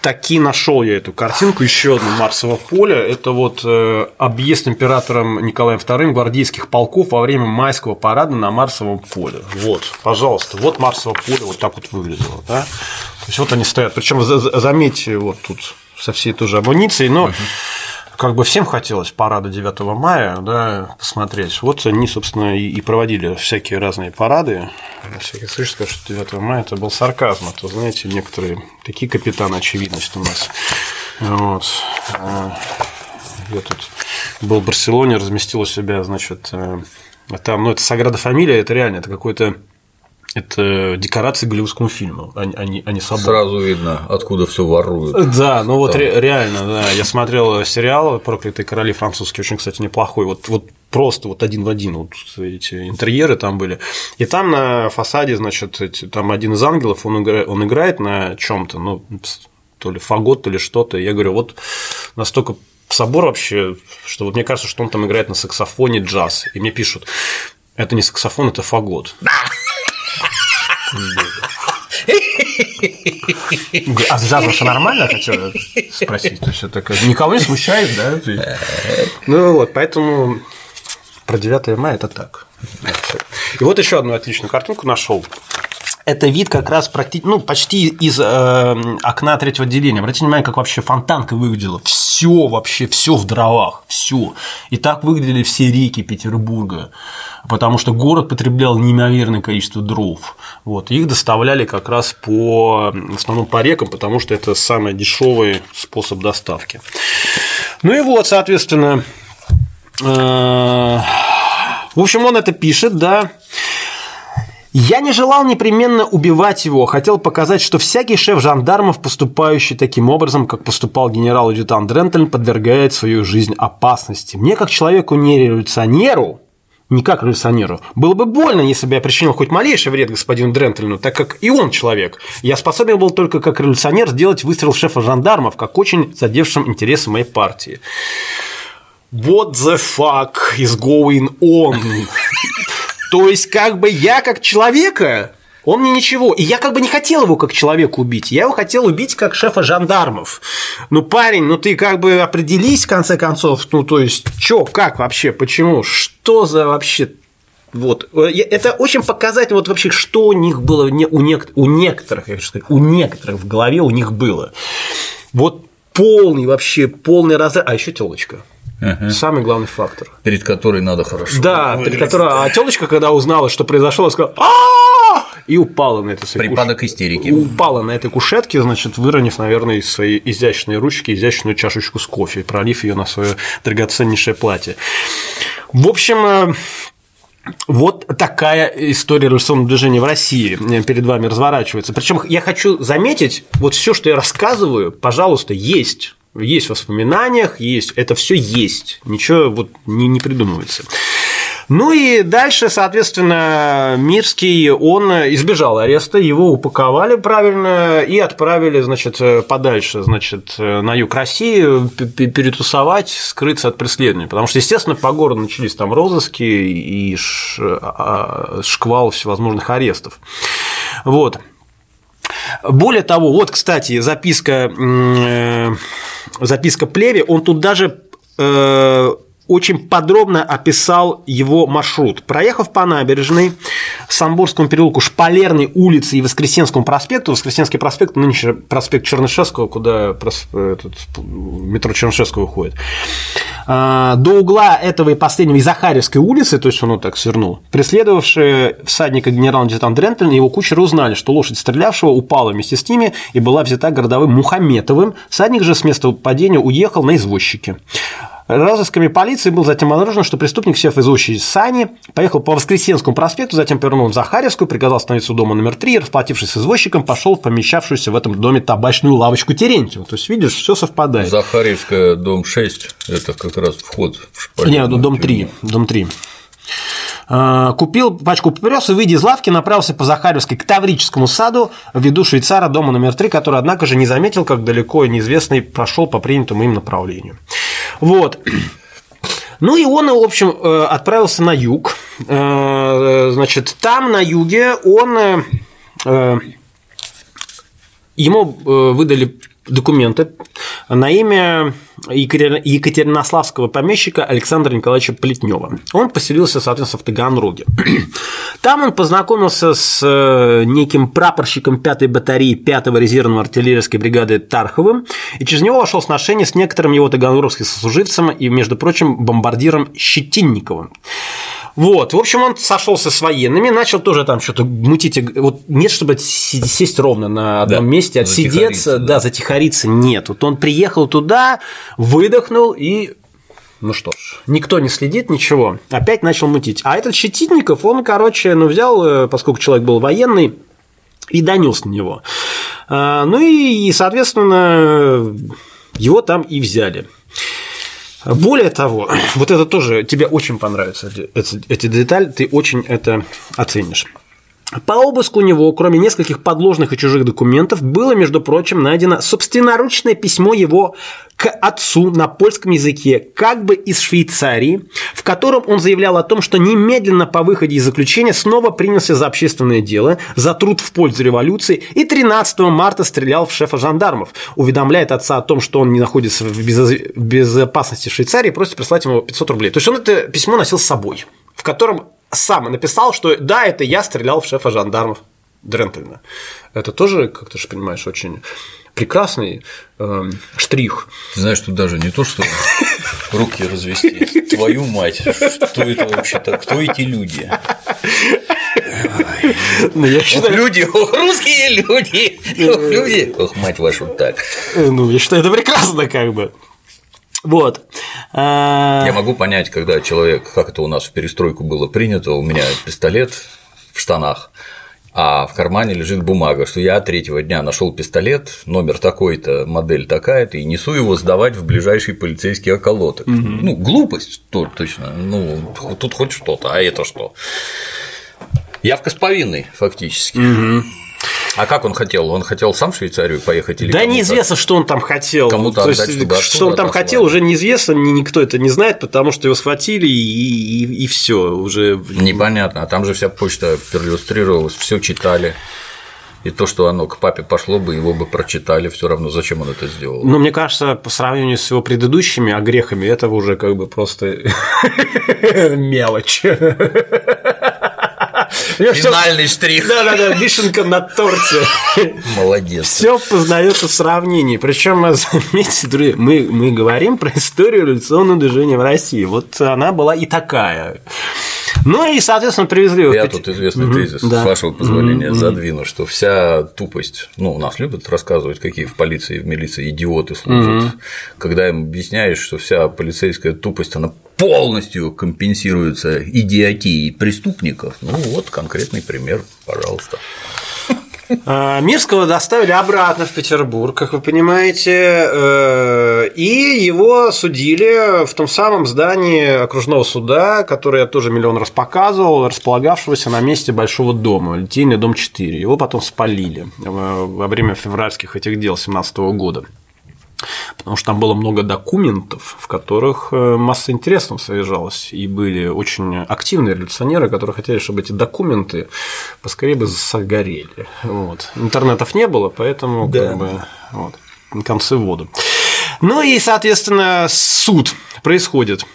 таки нашел я эту картинку, еще одно Марсово поле. Это вот э, объезд императором Николаем II гвардейских полков во время майского парада на Марсовом поле. Вот, пожалуйста, вот Марсово поле вот так вот выглядело. Да? То есть вот они стоят. Причем заметьте, вот тут со всей той же амуницией, но как бы всем хотелось парада 9 мая да, посмотреть. Вот они, собственно, и проводили всякие разные парады. Всякий случай скажу, что 9 мая это был сарказм, а то, знаете, некоторые такие капитаны очевидность у нас. Вот. Я тут был в Барселоне, разместил у себя, значит, там, ну, это Саграда Фамилия, это реально, это какой-то это декорации голливудскому фильму, а, а, не, а не собор. Сразу видно, откуда все воруют. Да, ну вот ре- реально, да. Я смотрел сериал «Проклятые короли» французский, очень, кстати, неплохой. Вот, вот просто вот один в один вот эти интерьеры там были. И там на фасаде, значит, эти, там один из ангелов, он играет, он играет на чем то ну, то ли фагот, то ли что-то. Я говорю, вот настолько собор вообще, что вот мне кажется, что он там играет на саксофоне джаз. И мне пишут, это не саксофон, это фагот. А с джазом все нормально, хотел спросить? То есть это никого не смущает, да? Ну вот, поэтому про 9 мая это так. И вот еще одну отличную картинку нашел это вид как раз практи... ну, почти из э, окна третьего отделения. Обратите внимание, как вообще фонтанка выглядела. Все вообще, все в дровах, все. И так выглядели все реки Петербурга, потому что город потреблял неимоверное количество дров. Вот. Их доставляли как раз по, в основном по рекам, потому что это самый дешевый способ доставки. Ну и вот, соответственно, э, в общем, он это пишет, да. Я не желал непременно убивать его, хотел показать, что всякий шеф жандармов, поступающий таким образом, как поступал генерал-адъютант Дрентельн, подвергает свою жизнь опасности. Мне, как человеку не революционеру, не как революционеру. Было бы больно, если бы я причинил хоть малейший вред господину Дрентельну, так как и он человек. Я способен был только как революционер сделать выстрел шефа жандармов, как очень задевшим интересы моей партии. What the fuck is going on? То есть, как бы я как человека, он мне ничего. И я как бы не хотел его как человека убить. Я его хотел убить как шефа жандармов. Ну, парень, ну ты как бы определись, в конце концов. Ну, то есть, чё, как вообще, почему, что за вообще вот. Это очень показательно, вот вообще, что у них было у, нек- у некоторых, я хочу сказать, у некоторых в голове у них было. Вот полный вообще, полный разрыв. А еще телочка. Угу. Самый главный фактор. Перед которой надо хорошо. Да, выиграть. перед которой. А телочка, когда узнала, что произошло, сказала а и упала на этой Припадок истерики. Упала на этой кушетке, значит, выронив, наверное, из своей изящной ручки изящную чашечку с кофе, пролив ее на свое драгоценнейшее платье. В общем, э, вот такая история революционного движения в России э, перед вами разворачивается. Причем я хочу заметить, вот все, что я рассказываю, пожалуйста, есть есть в воспоминаниях, есть, это все есть, ничего вот не, не придумывается. Ну и дальше, соответственно, Мирский, он избежал ареста, его упаковали правильно и отправили, значит, подальше, значит, на юг России перетусовать, скрыться от преследования. Потому что, естественно, по городу начались там розыски и а, шквал всевозможных арестов. Вот. Более того, вот, кстати, записка, э, записка Плеви, он тут даже э, очень подробно описал его маршрут. Проехав по набережной, Самборскому переулку, Шпалерной улице и Воскресенскому проспекту, Воскресенский проспект, нынче проспект Чернышевского, куда этот, метро Чернышевского уходит, а, до угла этого и последнего и Захаревской улицы, то есть он вот так свернул, преследовавшие всадника генерал-лейтенант Дрентельн и его кучеры узнали, что лошадь стрелявшего упала вместе с ними и была взята городовым Мухаметовым. Всадник же с места падения уехал на извозчике. Розысками полиции был затем обнаружено, что преступник, сев из сани, поехал по Воскресенскому проспекту, затем повернул в Захаревскую, приказал остановиться у дома номер три и, расплатившись с извозчиком, пошел в помещавшуюся в этом доме табачную лавочку Терентьева. То есть, видишь, все совпадает. Захаревская, дом 6, это как раз вход в шпалер. Нет, дом 3, дом 3 а, купил пачку папирос и, выйдя из лавки, направился по Захаревской к Таврическому саду в виду швейцара дома номер три, который, однако же, не заметил, как далеко неизвестный прошел по принятому им направлению. Вот. Ну и он, в общем, э, отправился на юг. Э, значит, там на юге он э, ему выдали документы на имя екатеринославского помещика Александра Николаевича Плетнева. Он поселился, соответственно, в Таганроге. Там он познакомился с э, неким прапорщиком 5-й батареи 5-го резервного артиллерийской бригады Тарховым, и через него вошел в сношение с некоторым его таганрогским сослуживцем и, между прочим, бомбардиром Щетинниковым. Вот, в общем, он сошелся с военными, начал тоже там что-то мутить. Вот нет, чтобы сесть ровно на одном да, месте, отсидеться, да. да, затихариться, нет. Вот он приехал туда, выдохнул и ну что ж, никто не следит, ничего. Опять начал мутить. А этот Щетинников, он, короче, ну взял, э, поскольку человек был военный, и донес на него. А, ну и, соответственно, его там и взяли. Более того, вот это тоже тебе очень понравится, эти, эти детали, ты очень это оценишь. По обыску у него, кроме нескольких подложных и чужих документов, было, между прочим, найдено собственноручное письмо его к отцу на польском языке, как бы из Швейцарии, в котором он заявлял о том, что немедленно по выходе из заключения снова принялся за общественное дело, за труд в пользу революции и 13 марта стрелял в шефа жандармов, уведомляет отца о том, что он не находится в безопасности в Швейцарии, просит прислать ему 500 рублей. То есть он это письмо носил с собой, в котором сам написал, что да, это я стрелял в шефа жандармов Дрентельна. Это тоже, как ты же понимаешь, очень прекрасный э, штрих. Ты знаешь, тут даже не то, что руки развести. Твою мать, что это вообще-то? Кто эти люди? Ну, я считаю... Люди, ох, русские люди, ох, люди, ох, мать вашу, так. Ну, я считаю, это прекрасно, как бы. Вот. А, Я могу понять, когда человек, как это у нас в перестройку было принято, у меня пистолет в штанах, а в кармане лежит бумага, что я третьего дня нашел пистолет, номер такой-то, модель такая-то, и несу его сдавать в ближайший полицейский околоток. Угу. Ну, глупость тут точно. Ну, тут хоть что-то, а это что? Явка с повинной, фактически. Угу. А как он хотел? Он хотел сам в Швейцарию поехать или Да неизвестно, что он там хотел. Кому-то отдать, есть, чтобы Что он там отослали. хотел, уже неизвестно, никто это не знает, потому что его схватили и, и, и все уже. Непонятно. А там же вся почта перлюстрировалась, все читали. И то, что оно к папе пошло бы, его бы прочитали, все равно зачем он это сделал. Ну, мне кажется, по сравнению с его предыдущими огрехами, это уже как бы просто мелочь. Финальный штрих. Да-да-да, вишенка на торте. Молодец. Все познается в сравнении. Причем, заметьте, друзья, мы, мы говорим про историю революционного движения в России. Вот она была и такая. Ну и, соответственно, привезли Я тут известный угу, тезис, да. с вашего позволения, угу, задвину, что вся тупость, ну, у нас любят рассказывать, какие в полиции и в милиции идиоты служат, угу. когда им объясняешь, что вся полицейская тупость, она полностью компенсируется идиотией преступников. Ну вот конкретный пример, пожалуйста. А, Мирского доставили обратно в Петербург, как вы понимаете, э, и его судили в том самом здании окружного суда, которое я тоже миллион раз показывал, располагавшегося на месте Большого дома, Литейный дом 4. Его потом спалили во время февральских этих дел 17 года потому что там было много документов, в которых э, масса интересного содержалась, и были очень активные революционеры, которые хотели, чтобы эти документы поскорее бы загорели. Вот. Интернетов не было, поэтому да. как бы, вот, концы в воду. Ну и, соответственно, суд происходит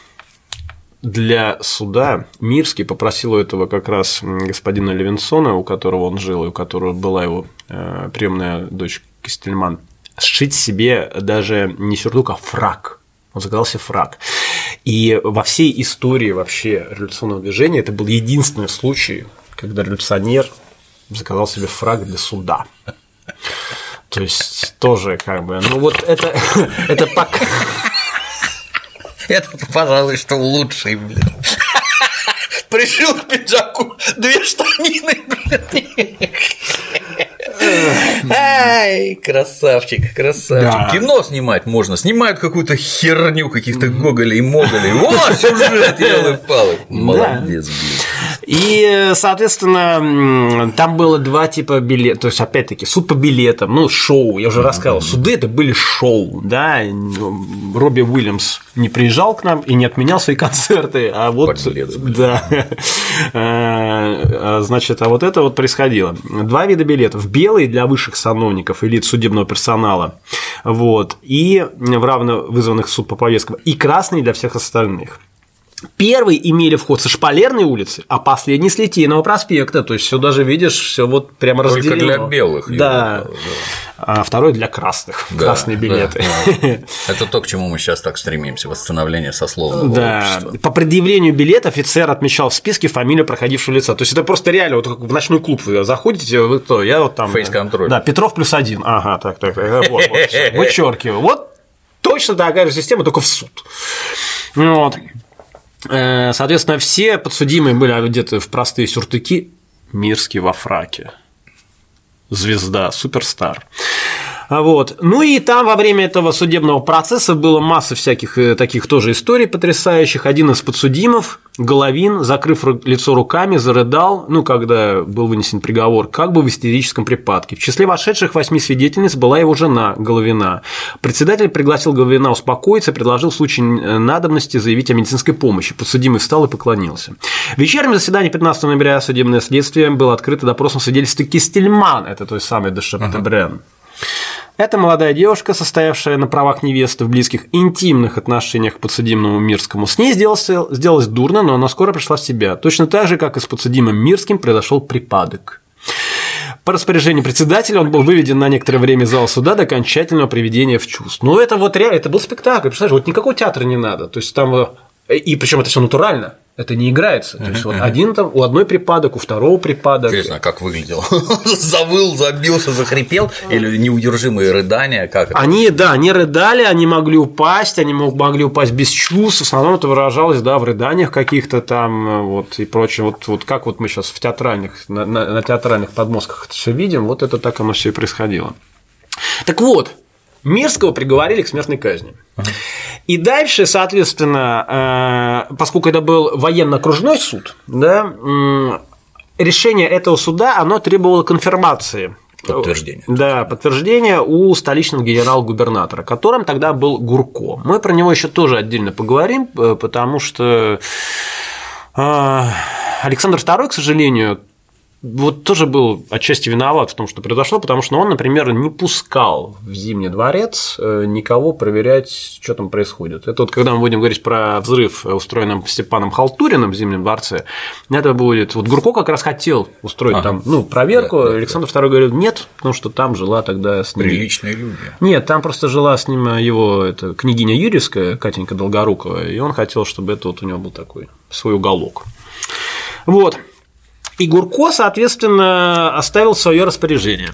для суда Мирский попросил у этого как раз господина Левинсона, у которого он жил, и у которого была его э, приемная дочь Кистельман, сшить себе даже не сюртук, а фраг. Он заказал себе фраг. И во всей истории вообще революционного движения это был единственный случай, когда революционер заказал себе фраг для суда. То есть тоже как бы, ну вот это, это пока... Это, пожалуй, что лучший, блин. Пришил к пиджаку две штанины, блин. Ай, красавчик, красавчик. Да. Кино снимать можно. Снимают какую-то херню каких-то гоголей и моголей. О, сюжет, елы палы. Молодец, блин. И, соответственно, там было два типа билетов, то есть, опять-таки, суд по билетам, ну, шоу, я уже рассказывал, суды это были шоу, да, Робби Уильямс не приезжал к нам и не отменял свои концерты, а вот, да, э, значит, а вот это вот происходило. Два вида билетов, белый для высших сановников, элит судебного персонала, вот, и в равно вызванных в суд по повесткам, и красный для всех остальных. Первый имели вход со Шпалерной улицы, а последний с Литейного проспекта. То есть все даже видишь, все вот прямо Только разделено. для белых. Да. его, А второй для красных. да. Красные Да, билеты. да. Это то, к чему мы сейчас так стремимся, восстановление сословного Да, общества. по предъявлению билета офицер отмечал в списке фамилию проходившего лица. То есть это просто реально, вот как в ночной клуб вы заходите, вы кто? Я вот там. Фейс-контроль. Да, Петров плюс один. Ага, так, так, так. Вот, вот. Вычеркиваю. Вот точно такая же система, только в суд. Вот. Э, Соответственно, все подсудимые были одеты в простые сюртуки, Мирский во фраке. Звезда, суперстар. А Вот. Ну и там во время этого судебного процесса было масса всяких э, таких тоже историй потрясающих. Один из подсудимов, Головин, закрыв лицо руками, зарыдал, ну, когда был вынесен приговор, как бы в истерическом припадке. В числе вошедших восьми свидетельниц была его жена Головина. Председатель пригласил Головина успокоиться, предложил в случае э, надобности заявить о медицинской помощи. Подсудимый встал и поклонился. В вечернем заседании 15 ноября судебное следствие было открыто допросом свидетельства Кистельман, это той самый Дешептебрен. Это молодая девушка, состоявшая на правах невесты в близких интимных отношениях к подсудимому Мирскому. С ней сделался, сделалось дурно, но она скоро пришла в себя. Точно так же, как и с подсудимым Мирским произошел припадок. По распоряжению председателя он был выведен на некоторое время из зала суда до окончательного приведения в чувство. Ну, это вот реально, это был спектакль, представляешь, вот никакого театра не надо. То есть там, э, и причем это все натурально, это не играется. То есть вот один там, у одной припадок, у второго припадок. Интересно, а как выглядел? Завыл, забился, захрипел? Или неудержимые рыдания? Как это? Они, да, они рыдали, они могли упасть, они мог- могли упасть без чувств. В основном это выражалось, да, в рыданиях каких-то там, э, вот и прочее. Вот, вот как вот мы сейчас в театральных, на, на- на театральных подмостках это все видим, вот это так оно все и происходило. Так вот, Мирского приговорили к смертной казни. И дальше, соответственно, э, поскольку это был военно-окружной суд, да, решение этого суда, оно требовало конфирмации. Подтверждение. Да, подтверждение у столичного генерал-губернатора, которым тогда был Гурко. Мы про него еще тоже отдельно поговорим, э, потому что э, Александр II, к сожалению, вот тоже был отчасти виноват в том, что произошло, потому что он, например, не пускал в Зимний дворец э, никого проверять, что там происходит. Это вот когда мы будем говорить про взрыв, устроенный Степаном Халтуриным в Зимнем дворце, это будет... Вот Гурко как раз хотел устроить Ага. там ну, проверку, Да, да, да. Александр II говорит, нет, потому что там жила тогда с ним... Приличные люди. Нет, там просто жила с ним его это, княгиня Юрьевская, Катенька Долгорукова, и он хотел, чтобы это вот у него был такой свой уголок. Вот. И Гурко, соответственно, оставил свое распоряжение.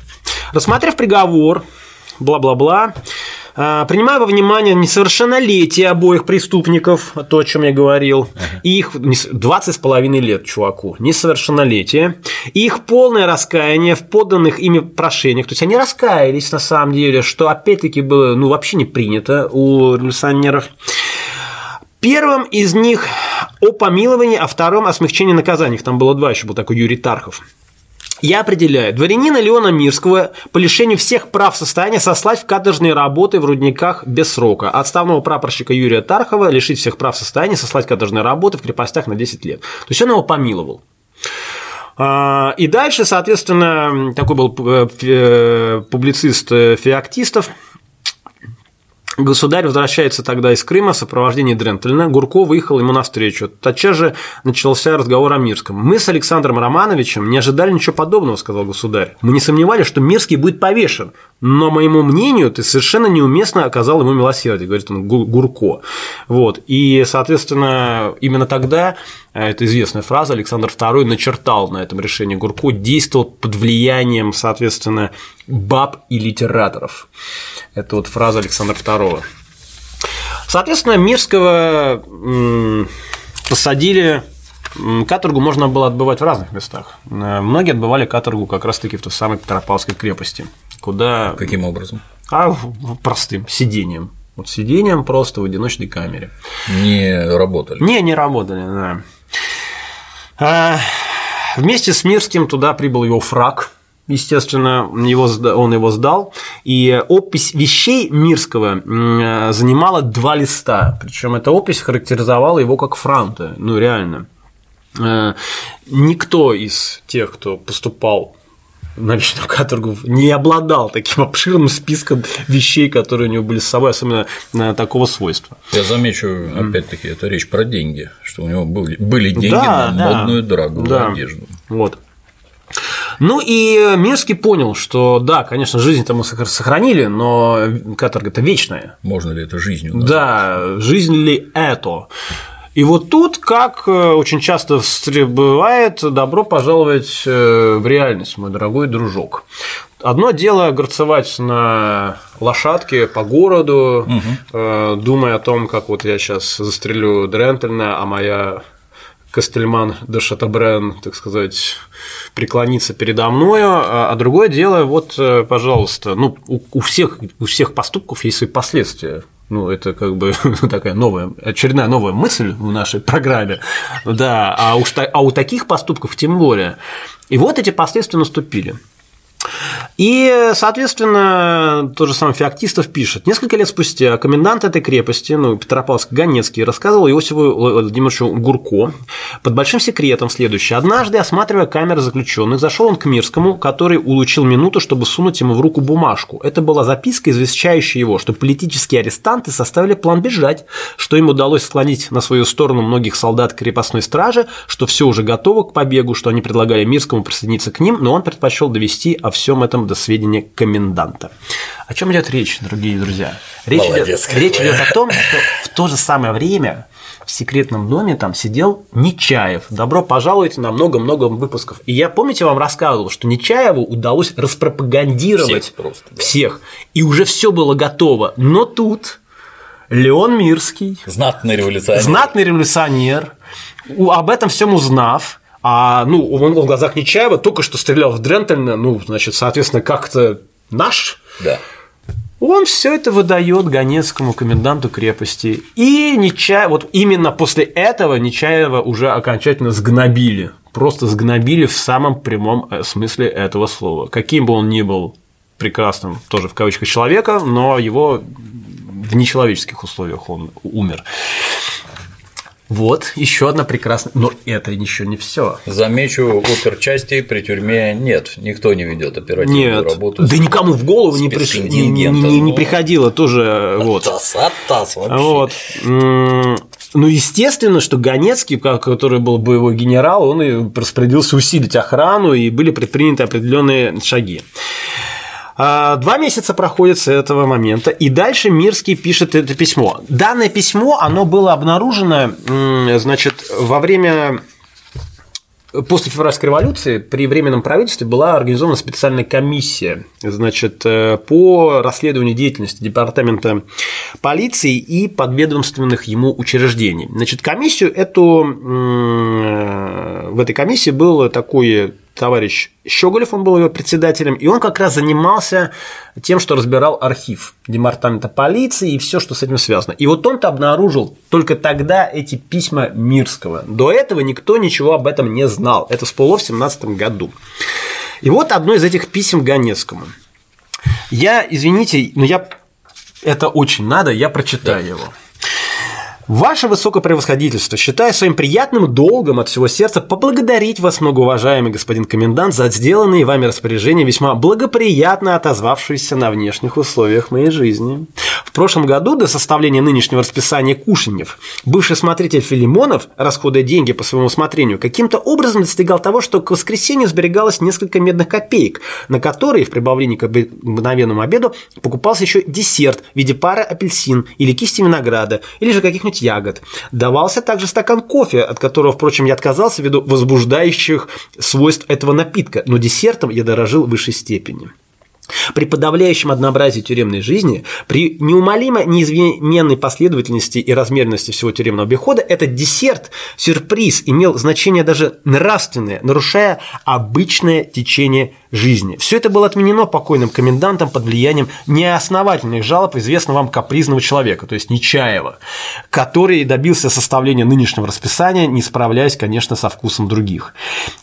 Рассмотрев приговор, бла-бла-бла, э, принимая во внимание несовершеннолетие обоих преступников, то, о чем я говорил, и их нес- 20 с половиной лет чуваку, несовершеннолетие, и их полное раскаяние в подданных ими прошениях, то есть они раскаялись на самом деле, что опять-таки было ну, вообще не принято у революционеров, Первым из них о помиловании, а втором о смягчении наказаний. Там было два, еще был такой Юрий Тархов. Я определяю дворянина Леона Мирского по лишению всех прав состояния сослать в каторжные работы в рудниках без срока. Отставного прапорщика Юрия Тархова лишить всех прав состояния сослать в каторжные работы в крепостях на 10 лет. То есть он его помиловал. А, И дальше, соответственно, такой был э, э, публицист э, Феоктистов, Государь возвращается тогда из Крыма в сопровождении Дрентельна. Гурко выехал ему навстречу. Тотчас же начался разговор о Мирском. «Мы с Александром Романовичем не ожидали ничего подобного», – сказал государь. «Мы не сомневались, что Мирский будет повешен. Но, моему мнению, ты совершенно неуместно оказал ему милосердие», – говорит он Гу- Гурко. Вот. И, соответственно, именно тогда, э, это известная фраза, Александр II начертал на этом решении Гурко, действовал под влиянием, соответственно, баб и литераторов. Это вот фраза Александра II. Соответственно, Мирского посадили Каторгу можно было отбывать в разных местах. Э, Многие отбывали каторгу как раз-таки в той самой Петропавловской крепости, куда Каким образом? а, простым сидением. Вот сидением просто в одиночной камере. Не работали. Не, не работали, да. А, Вместе с Мирским туда прибыл его фраг, естественно, его, он его сдал, и опись вещей Мирского м, занимала два листа, причем эта опись характеризовала его как франта, ну реально. Э, Никто из тех, кто поступал наличную каторгу не обладал таким обширным списком вещей, которые у него были с собой, особенно такого свойства. Я замечу, опять-таки, это речь про деньги, что у него были, были деньги да, на да, модную дорогую да. одежду. Вот. Ну и Мирский понял, что да, конечно, жизнь-то мы сохранили, но каторга-то вечная. Можно ли это жизнью назвать? Да, жизнь ли это? И вот тут, как э, очень часто бывает, добро пожаловать э, в реальность, мой дорогой дружок. Одно дело горцевать на лошадке по городу, угу. думая о том, как вот я сейчас застрелю Дрентельна, а моя Кастельман де Шатабрен, так сказать, преклониться передо мною, а, а другое дело, вот, пожалуйста, ну, у всех, у всех поступков есть свои последствия. Ну, это как бы такая новая, очередная новая мысль в нашей программе. Да, а, уж, а у таких поступков тем более. И вот эти последствия наступили. И, соответственно, тот же самый Феоктистов пишет. Несколько лет спустя комендант этой крепости, ну, Петропавловск-Ганецкий, рассказывал Иосифу Владимировичу Гурко под большим секретом следующее. Однажды, осматривая камеры заключенных, зашел он к Мирскому, который улучил минуту, чтобы сунуть ему в руку бумажку. Это была записка, извещающая его, что политические арестанты составили план бежать, что им удалось склонить на свою сторону многих солдат крепостной стражи, что все уже готово к побегу, что они предлагали Мирскому присоединиться к ним, но он предпочел довести о всем этом до сведения коменданта. О чем идет речь, дорогие друзья? Речь, Молодец, идет, речь идет о том, что в то же самое время в секретном доме там сидел Нечаев. Добро пожаловать на много-много выпусков. И я, помните, вам рассказывал, что Нечаеву удалось распропагандировать всех, просто, да. всех. И уже все было готово. Но тут Леон Мирский, знатный революционер, знатный революционер, об этом всем узнав, а, ну, он в глазах Нечаева только что стрелял в Дрентельна, ну, значит, соответственно, как-то наш. Да. Он все это выдает Ганецкому коменданту крепости. И Нечаев, вот именно после этого Нечаева уже окончательно сгнобили. Просто сгнобили в самом прямом э, смысле этого слова. Каким бы он ни был прекрасным, тоже в кавычках, человека, но его в нечеловеческих условиях он умер. Вот, еще одна прекрасная. Но это еще не все. Замечу, оперчасти при тюрьме нет, никто не ведет оперативную нет. работу. Да никому в голову не, приш... не, не, не, не приходило тоже. Вот. Оттас, оттас вообще. Вот. Ну, естественно, что Ганецкий, который был боевой генерал, он распорядился усилить охрану, и были предприняты определенные шаги. А, два месяца проходит с этого момента, и дальше Мирский пишет это письмо. Данное письмо, оно было обнаружено, значит, во время После февральской революции при Временном правительстве была организована специальная комиссия значит, э, по расследованию деятельности Департамента полиции и подведомственных ему учреждений. Значит, комиссию эту, э, в этой комиссии был такой товарищ Щеголев, он был его председателем, и он как раз занимался тем, что разбирал архив департамента полиции и все, что с этим связано. И вот он-то обнаружил только тогда эти письма Мирского. До этого никто ничего об этом не знал. Это всплыло в 17 году. И вот одно из этих писем Ганецкому. Я, извините, но я это очень надо, я прочитаю да. его. Ваше высокопревосходительство, считаю своим приятным долгом от всего сердца поблагодарить вас, многоуважаемый господин комендант, за сделанные вами распоряжения, весьма благоприятно отозвавшиеся на внешних условиях моей жизни. В прошлом году до составления нынешнего расписания кушаньев бывший смотритель Филимонов, расходуя деньги по своему усмотрению, каким-то образом достигал того, что к воскресенью сберегалось несколько медных копеек, на которые в прибавлении к обыкновенному обеду покупался еще десерт в виде пары апельсин или кисти винограда, или же каких-нибудь ягод. Давался также стакан кофе, от которого, впрочем, я отказался ввиду возбуждающих свойств этого напитка, но десертом я дорожил в высшей степени. При подавляющем однообразии тюремной жизни, при неумолимо неизменной последовательности и размеренности всего тюремного обихода, этот десерт, сюрприз, имел значение даже нравственное, нарушая обычное течение жизни. Все это было отменено покойным комендантом под влиянием неосновательных жалоб известного вам капризного человека, то есть Нечаева, который добился составления нынешнего расписания, не справляясь, конечно, со вкусом других.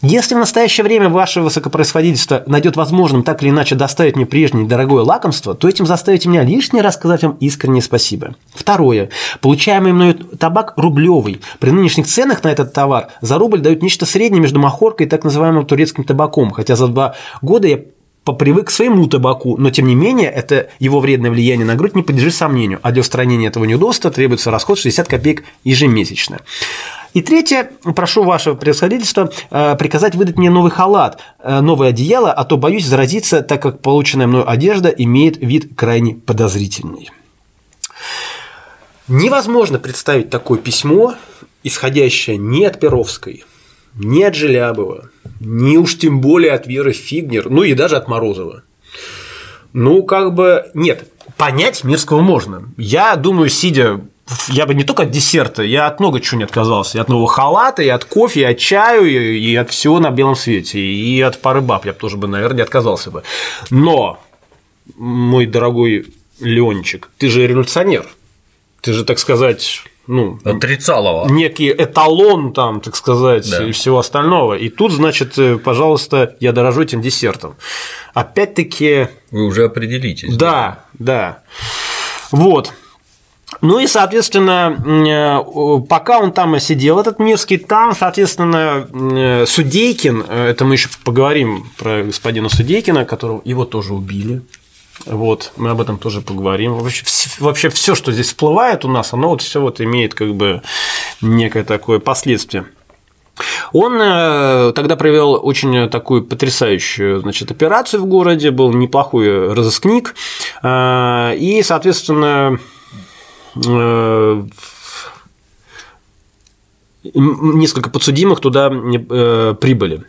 Если в настоящее время ваше высокопроисходительство найдет возможным так или иначе доставить мне прежнее дорогое лакомство, то этим заставите меня лишний раз сказать вам искреннее спасибо. Второе. Получаемый мною табак рублевый. При нынешних ценах на этот товар за рубль дают нечто среднее между махоркой и так называемым турецким табаком, хотя за два года я попривык к своему табаку, но тем не менее это его вредное влияние на грудь не подлежит сомнению, а для устранения этого неудобства требуется расход 60 копеек ежемесячно. И третье, прошу вашего превосходительство э, приказать выдать мне новый халат, э, новое одеяло, а то боюсь заразиться, так как полученная мною одежда имеет вид крайне подозрительный. Невозможно представить такое письмо, исходящее не от Перовской – не от Желябова, не уж тем более от Веры Фигнер, ну и даже от Морозова. Ну, как бы, нет, понять Мирского можно. Я думаю, сидя я бы не только от десерта, я от много чего не отказался. И от нового халата, и от кофе, и от чаю, и от всего на белом свете. И от пары баб я бы тоже бы, наверное, не отказался бы. Но, мой дорогой Ленчик, ты же революционер. Ты же, так сказать, ну, отрицалого. Некий эталон там, так сказать, да. и всего остального. И тут, значит, э, пожалуйста, я дорожу этим десертом. Опять-таки. Вы уже определитесь. Да, да. Вот. Ну и, соответственно, э, пока он там сидел, этот Мирский, там, соответственно, э, Судейкин, это мы еще поговорим про господина Судейкина, которого его тоже убили. Вот, мы об этом тоже поговорим. Вообще, вообще все, что здесь всплывает у нас, оно вот все вот имеет как бы некое такое последствие. Он э, тогда провел очень такую потрясающую значит, операцию в городе, был неплохой разыскник, э, и, соответственно, э, несколько подсудимых туда прибыли.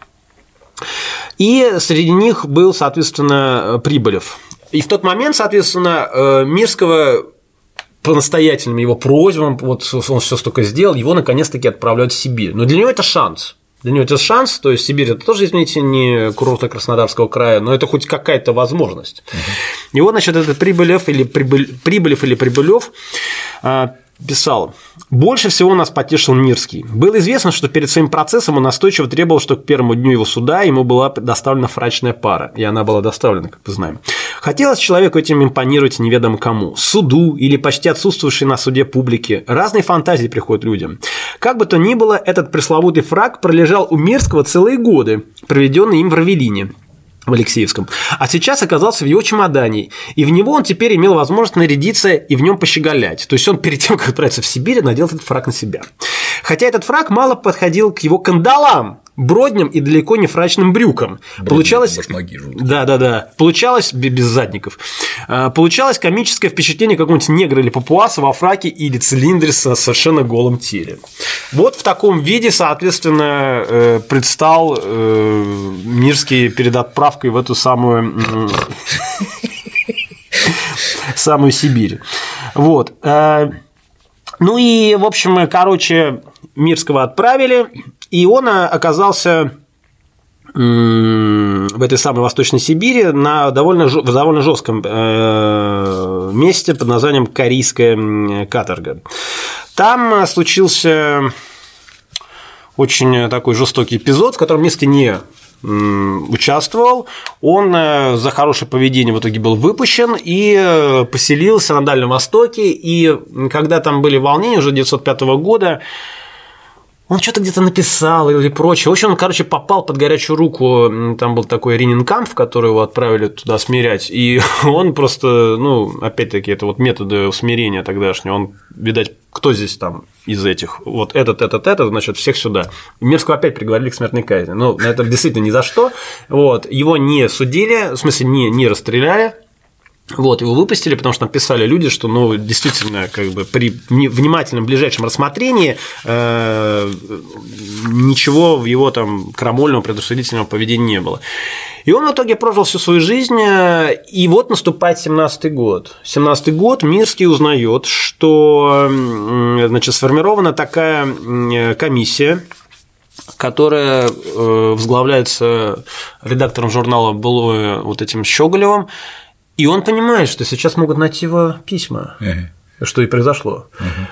И среди них был, соответственно, Прибылев. И в тот момент, соответственно, э, Мирского по настоятельным его просьбам, вот он все столько сделал, его наконец-таки отправляют в Сибирь. Но для него это шанс. Для него это шанс, то есть Сибирь это тоже, извините, не курорты Краснодарского края, но это хоть какая-то возможность. Uh-huh. И вот, значит, этот Прибылев или Прибыль, Прибылев или Прибылев э, писал, больше всего нас потешил Мирский. Было известно, что перед своим процессом он настойчиво требовал, что к первому дню его суда ему была доставлена фрачная пара, и она была доставлена, как мы знаем. Хотелось человеку этим импонировать неведомо кому, суду или почти отсутствующей на суде публике. Разные фантазии приходят людям. Как бы то ни было, этот пресловутый фраг пролежал у Мирского целые годы, проведенные им в Равелине в Алексеевском, а сейчас оказался в его чемодане, и в него он теперь имел возможность нарядиться и в нем пощеголять. То есть он перед тем, как отправиться в Сибирь, надел этот фраг на себя. Хотя этот фраг мало подходил к его кандалам, бродням и далеко не фрачным брюкам. Бродни, Получалось... Да, да, да. Получалось без задников. А, получалось комическое впечатление какого-нибудь негра или папуаса во фраке или цилиндре со совершенно голым теле. Вот в таком виде, соответственно, э, предстал э, Мирский перед отправкой в эту самую самую Сибирь. Вот. Э, ну и, в общем, короче, Мирского отправили, и он э, оказался в этой самой Восточной Сибири на довольно, в довольно жестком э, месте под названием Корейская каторга. Там случился очень такой жестокий эпизод, в котором Мирский не участвовал. Он э, за хорошее поведение в итоге был выпущен и поселился на Дальнем Востоке. И когда там были волнения уже 1905 года, он что-то где-то написал или прочее. В общем, он, короче, попал под горячую руку. Там был такой Ренинкамп, который его отправили туда смирять. И он просто, ну, опять-таки, это вот методы усмирения тогдашнего. Он, видать, кто здесь там из этих? Вот этот, этот, этот, значит, всех сюда. Мерзкого опять приговорили к смертной казни. Ну, это действительно ни за что. Вот. Его не судили, в смысле, не, не расстреляли, вот, его выпустили, потому что написали люди, что, ну, действительно, как бы при внимательном ближайшем рассмотрении э, ничего в его там крамольного предусудительного поведения не было. И он в итоге прожил всю свою жизнь, э, и вот наступает 17-й год. 17-й год Мирский узнает, что значит, сформирована такая комиссия, которая э, возглавляется редактором журнала было вот этим Щеголевым, и он понимает, что сейчас могут найти его письма, uh-huh. что и произошло. Uh-huh.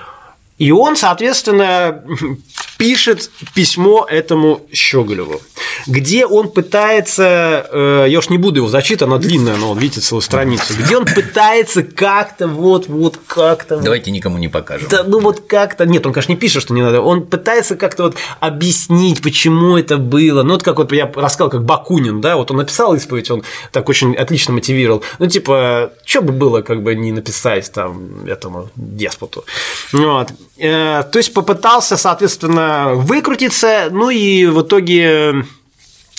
И он, соответственно, пишет письмо этому Щеголеву. где он пытается, э, я уж не буду его зачитывать, она длинная, но он видите целую страницу, где он пытается как-то вот, вот как-то. Давайте никому не покажем. Да, ну вот как-то, нет, он, конечно, не пишет, что не надо, он пытается как-то вот объяснить, почему это было. Ну, вот как вот я рассказал, как Бакунин, да, вот он написал исповедь, он так очень отлично мотивировал. Ну, типа, что бы было, как бы не написать там этому деспоту. Вот. Э, то есть попытался, соответственно, выкрутиться, ну и в итоге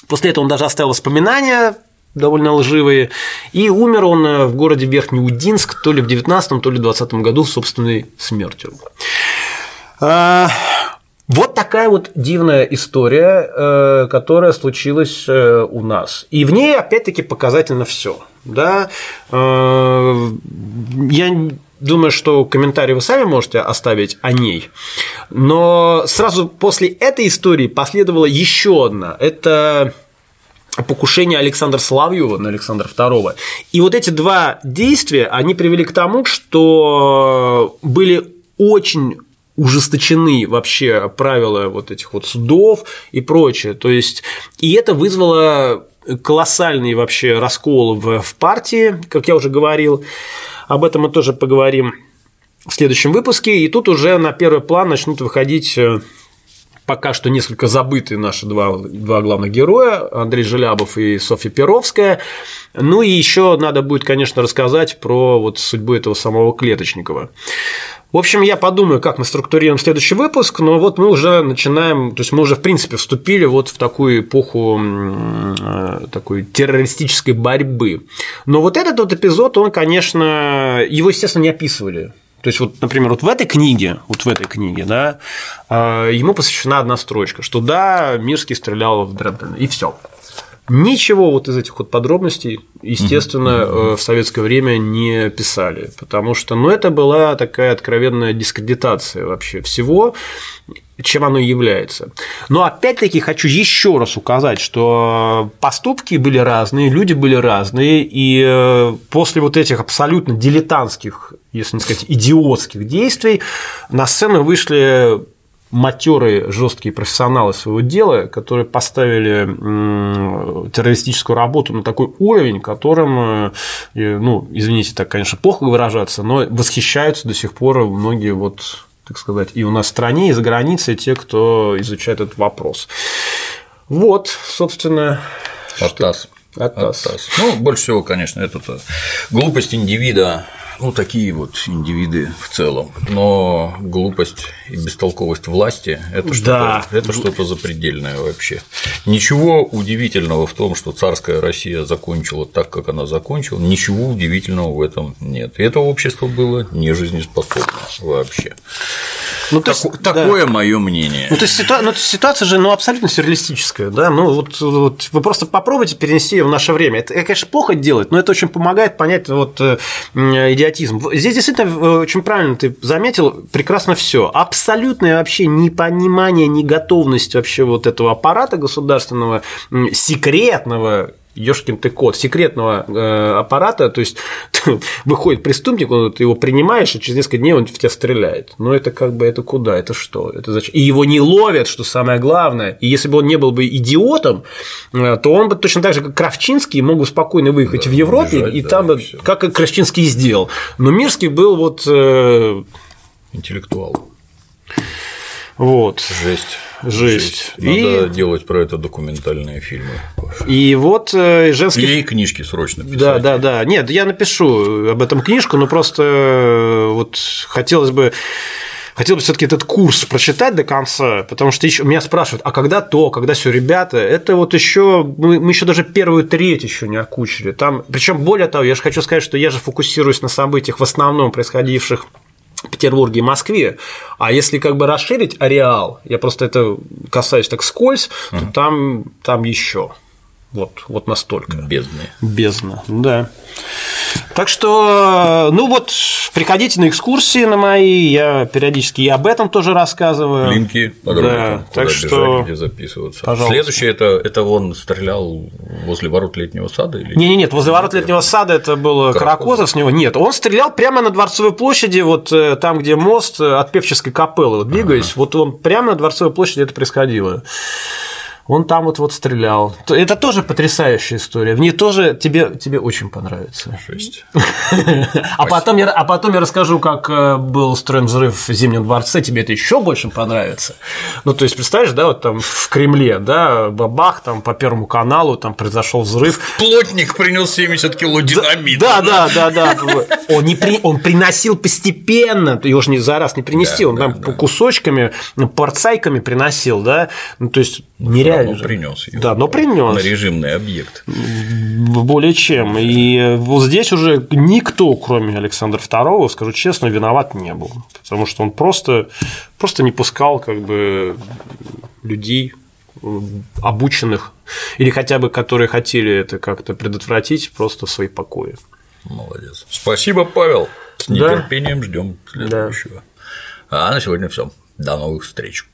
после этого он даже оставил воспоминания довольно лживые. И умер он в городе Верхнеудинск то ли в 19 то ли в 20 году собственной смертью. А, вот такая вот дивная история, э, которая случилась э, у нас. И в ней, опять-таки, показательно все. Да? Э, я думаю, что комментарий вы сами можете оставить о ней. Но сразу после этой истории последовала еще одна. Это покушение Александра Соловьева на Александра II. И вот эти два действия, они привели к тому, что были очень ужесточены вообще правила вот этих вот судов и прочее. То есть, и это вызвало колоссальный вообще раскол в, в партии, как я уже говорил. Об этом мы тоже поговорим в следующем выпуске. И тут уже на первый план начнут выходить э, пока что несколько забытые наши два, два главных героя, Андрей Желябов и Софья Перовская. Ну и еще надо будет, конечно, рассказать про вот судьбу этого самого Клеточникова. В общем, я подумаю, как мы структурируем следующий выпуск, но вот мы уже начинаем, то есть мы уже, в принципе, вступили вот в такую эпоху э, такой террористической борьбы. Но вот этот вот эпизод, он, конечно, его, естественно, не описывали. То есть, вот, например, вот в этой книге, вот в этой книге, да, э, ему посвящена одна строчка, что да, Мирский стрелял в Дрезден, и все. Ничего вот из этих вот подробностей, естественно, угу. в советское время не писали, потому что, ну, это была такая откровенная дискредитация вообще всего, чем оно является. Но опять-таки хочу еще раз указать, что поступки были разные, люди были разные, и э, после вот этих абсолютно дилетантских, если не сказать, идиотских действий на сцену вышли матерые, жесткие профессионалы своего дела, которые поставили террористическую работу на такой уровень, которым, э, ну, извините, так, конечно, плохо выражаться, но восхищаются до сих пор многие вот так сказать, и у нас в стране, и за границей те, кто изучает этот вопрос. Вот, собственно. Атас. Атас. Атас. Ну, больше всего, конечно, это глупость индивида ну, такие вот индивиды в целом. Но глупость и бестолковость власти – это что-то да. это что запредельное вообще. Ничего удивительного в том, что царская Россия закончила так, как она закончила, ничего удивительного в этом нет. И это общество было не жизнеспособно вообще. Ну, то есть, так, да. Такое мое мнение. Ну, то есть, ситуа... ну, ситуация же ну, абсолютно сюрреалистическая. Да? Ну, вот, вот вы просто попробуйте перенести ее в наше время. Это, конечно, плохо делать, но это очень помогает понять вот, э, идиотизм. Здесь действительно э, очень правильно ты заметил, прекрасно все. Абсолютное вообще непонимание, неготовность вообще вот этого аппарата государственного, секретного, ешкин ты кот, секретного э, аппарата, то есть выходит преступник, он, ты его принимаешь, и через несколько дней он в тебя стреляет. Но это как бы, это куда, это что, это зачем? И его не ловят, что самое главное. И если бы он не был бы идиотом, э, то он бы точно так же, как Кравчинский, мог бы спокойно выехать да, в Европе, бежать, и да, там бы, всё. как и Кравчинский сделал. Но Мирский был вот… Э... Интеллектуал. Вот. Жесть. Жесть. Надо и... делать про это документальные фильмы. И вот э, женские. И книжки срочно писать. Да, да, да. Нет, я напишу об этом книжку, но просто э, вот хотелось бы хотелось бы все-таки этот курс прочитать до конца, потому что еще меня спрашивают, а когда то, когда все, ребята, это вот еще мы, мы еще даже первую треть еще не окучили. Там, причем более того, я же хочу сказать, что я же фокусируюсь на событиях в основном происходивших Петербурге и Москве. А если как бы расширить ареал, я просто это касаюсь так скользь, uh-huh. то там, там еще. Вот, вот настолько. Бездны. Бездна, да. Так что, ну вот, приходите на экскурсии на мои, я периодически и об этом тоже рассказываю. Линки да, так бежать, что где записываться. Пожалуйста. Следующее это, это он стрелял возле ворот летнего сада или не, не, нет, возле ворот летнего сада это был Каракозов с него. Нет, он стрелял прямо на Дворцовой площади, вот э, там, где мост от Певческой капеллы, вот двигаясь, ага. вот он прямо на Дворцовой площади это происходило. Он там вот вот стрелял. Это тоже потрясающая история. В ней тоже тебе, тебе очень понравится. Жесть. А потом, я, а потом я расскажу, как э, был устроен взрыв в Зимнем дворце, тебе это еще больше понравится. Ну, то есть, представляешь, да, вот там в Кремле, да, бабах, там по Первому каналу там произошел взрыв. Плотник принес 70 кило динамита. Да, да, да, да. Он, не при, он приносил постепенно, его же не за раз не принести, он там по кусочками, порцайками приносил, да. Ну, то есть, нереально. Но принес Да, но принес. На режимный объект. Более чем. И вот здесь уже никто, кроме Александра II, скажу честно, виноват не был. Потому что он просто, просто не пускал как бы людей обученных или хотя бы которые хотели это как-то предотвратить просто в свои покои. Молодец. Спасибо, Павел. С нетерпением да. ждем следующего. Да. А на сегодня все. До новых встреч.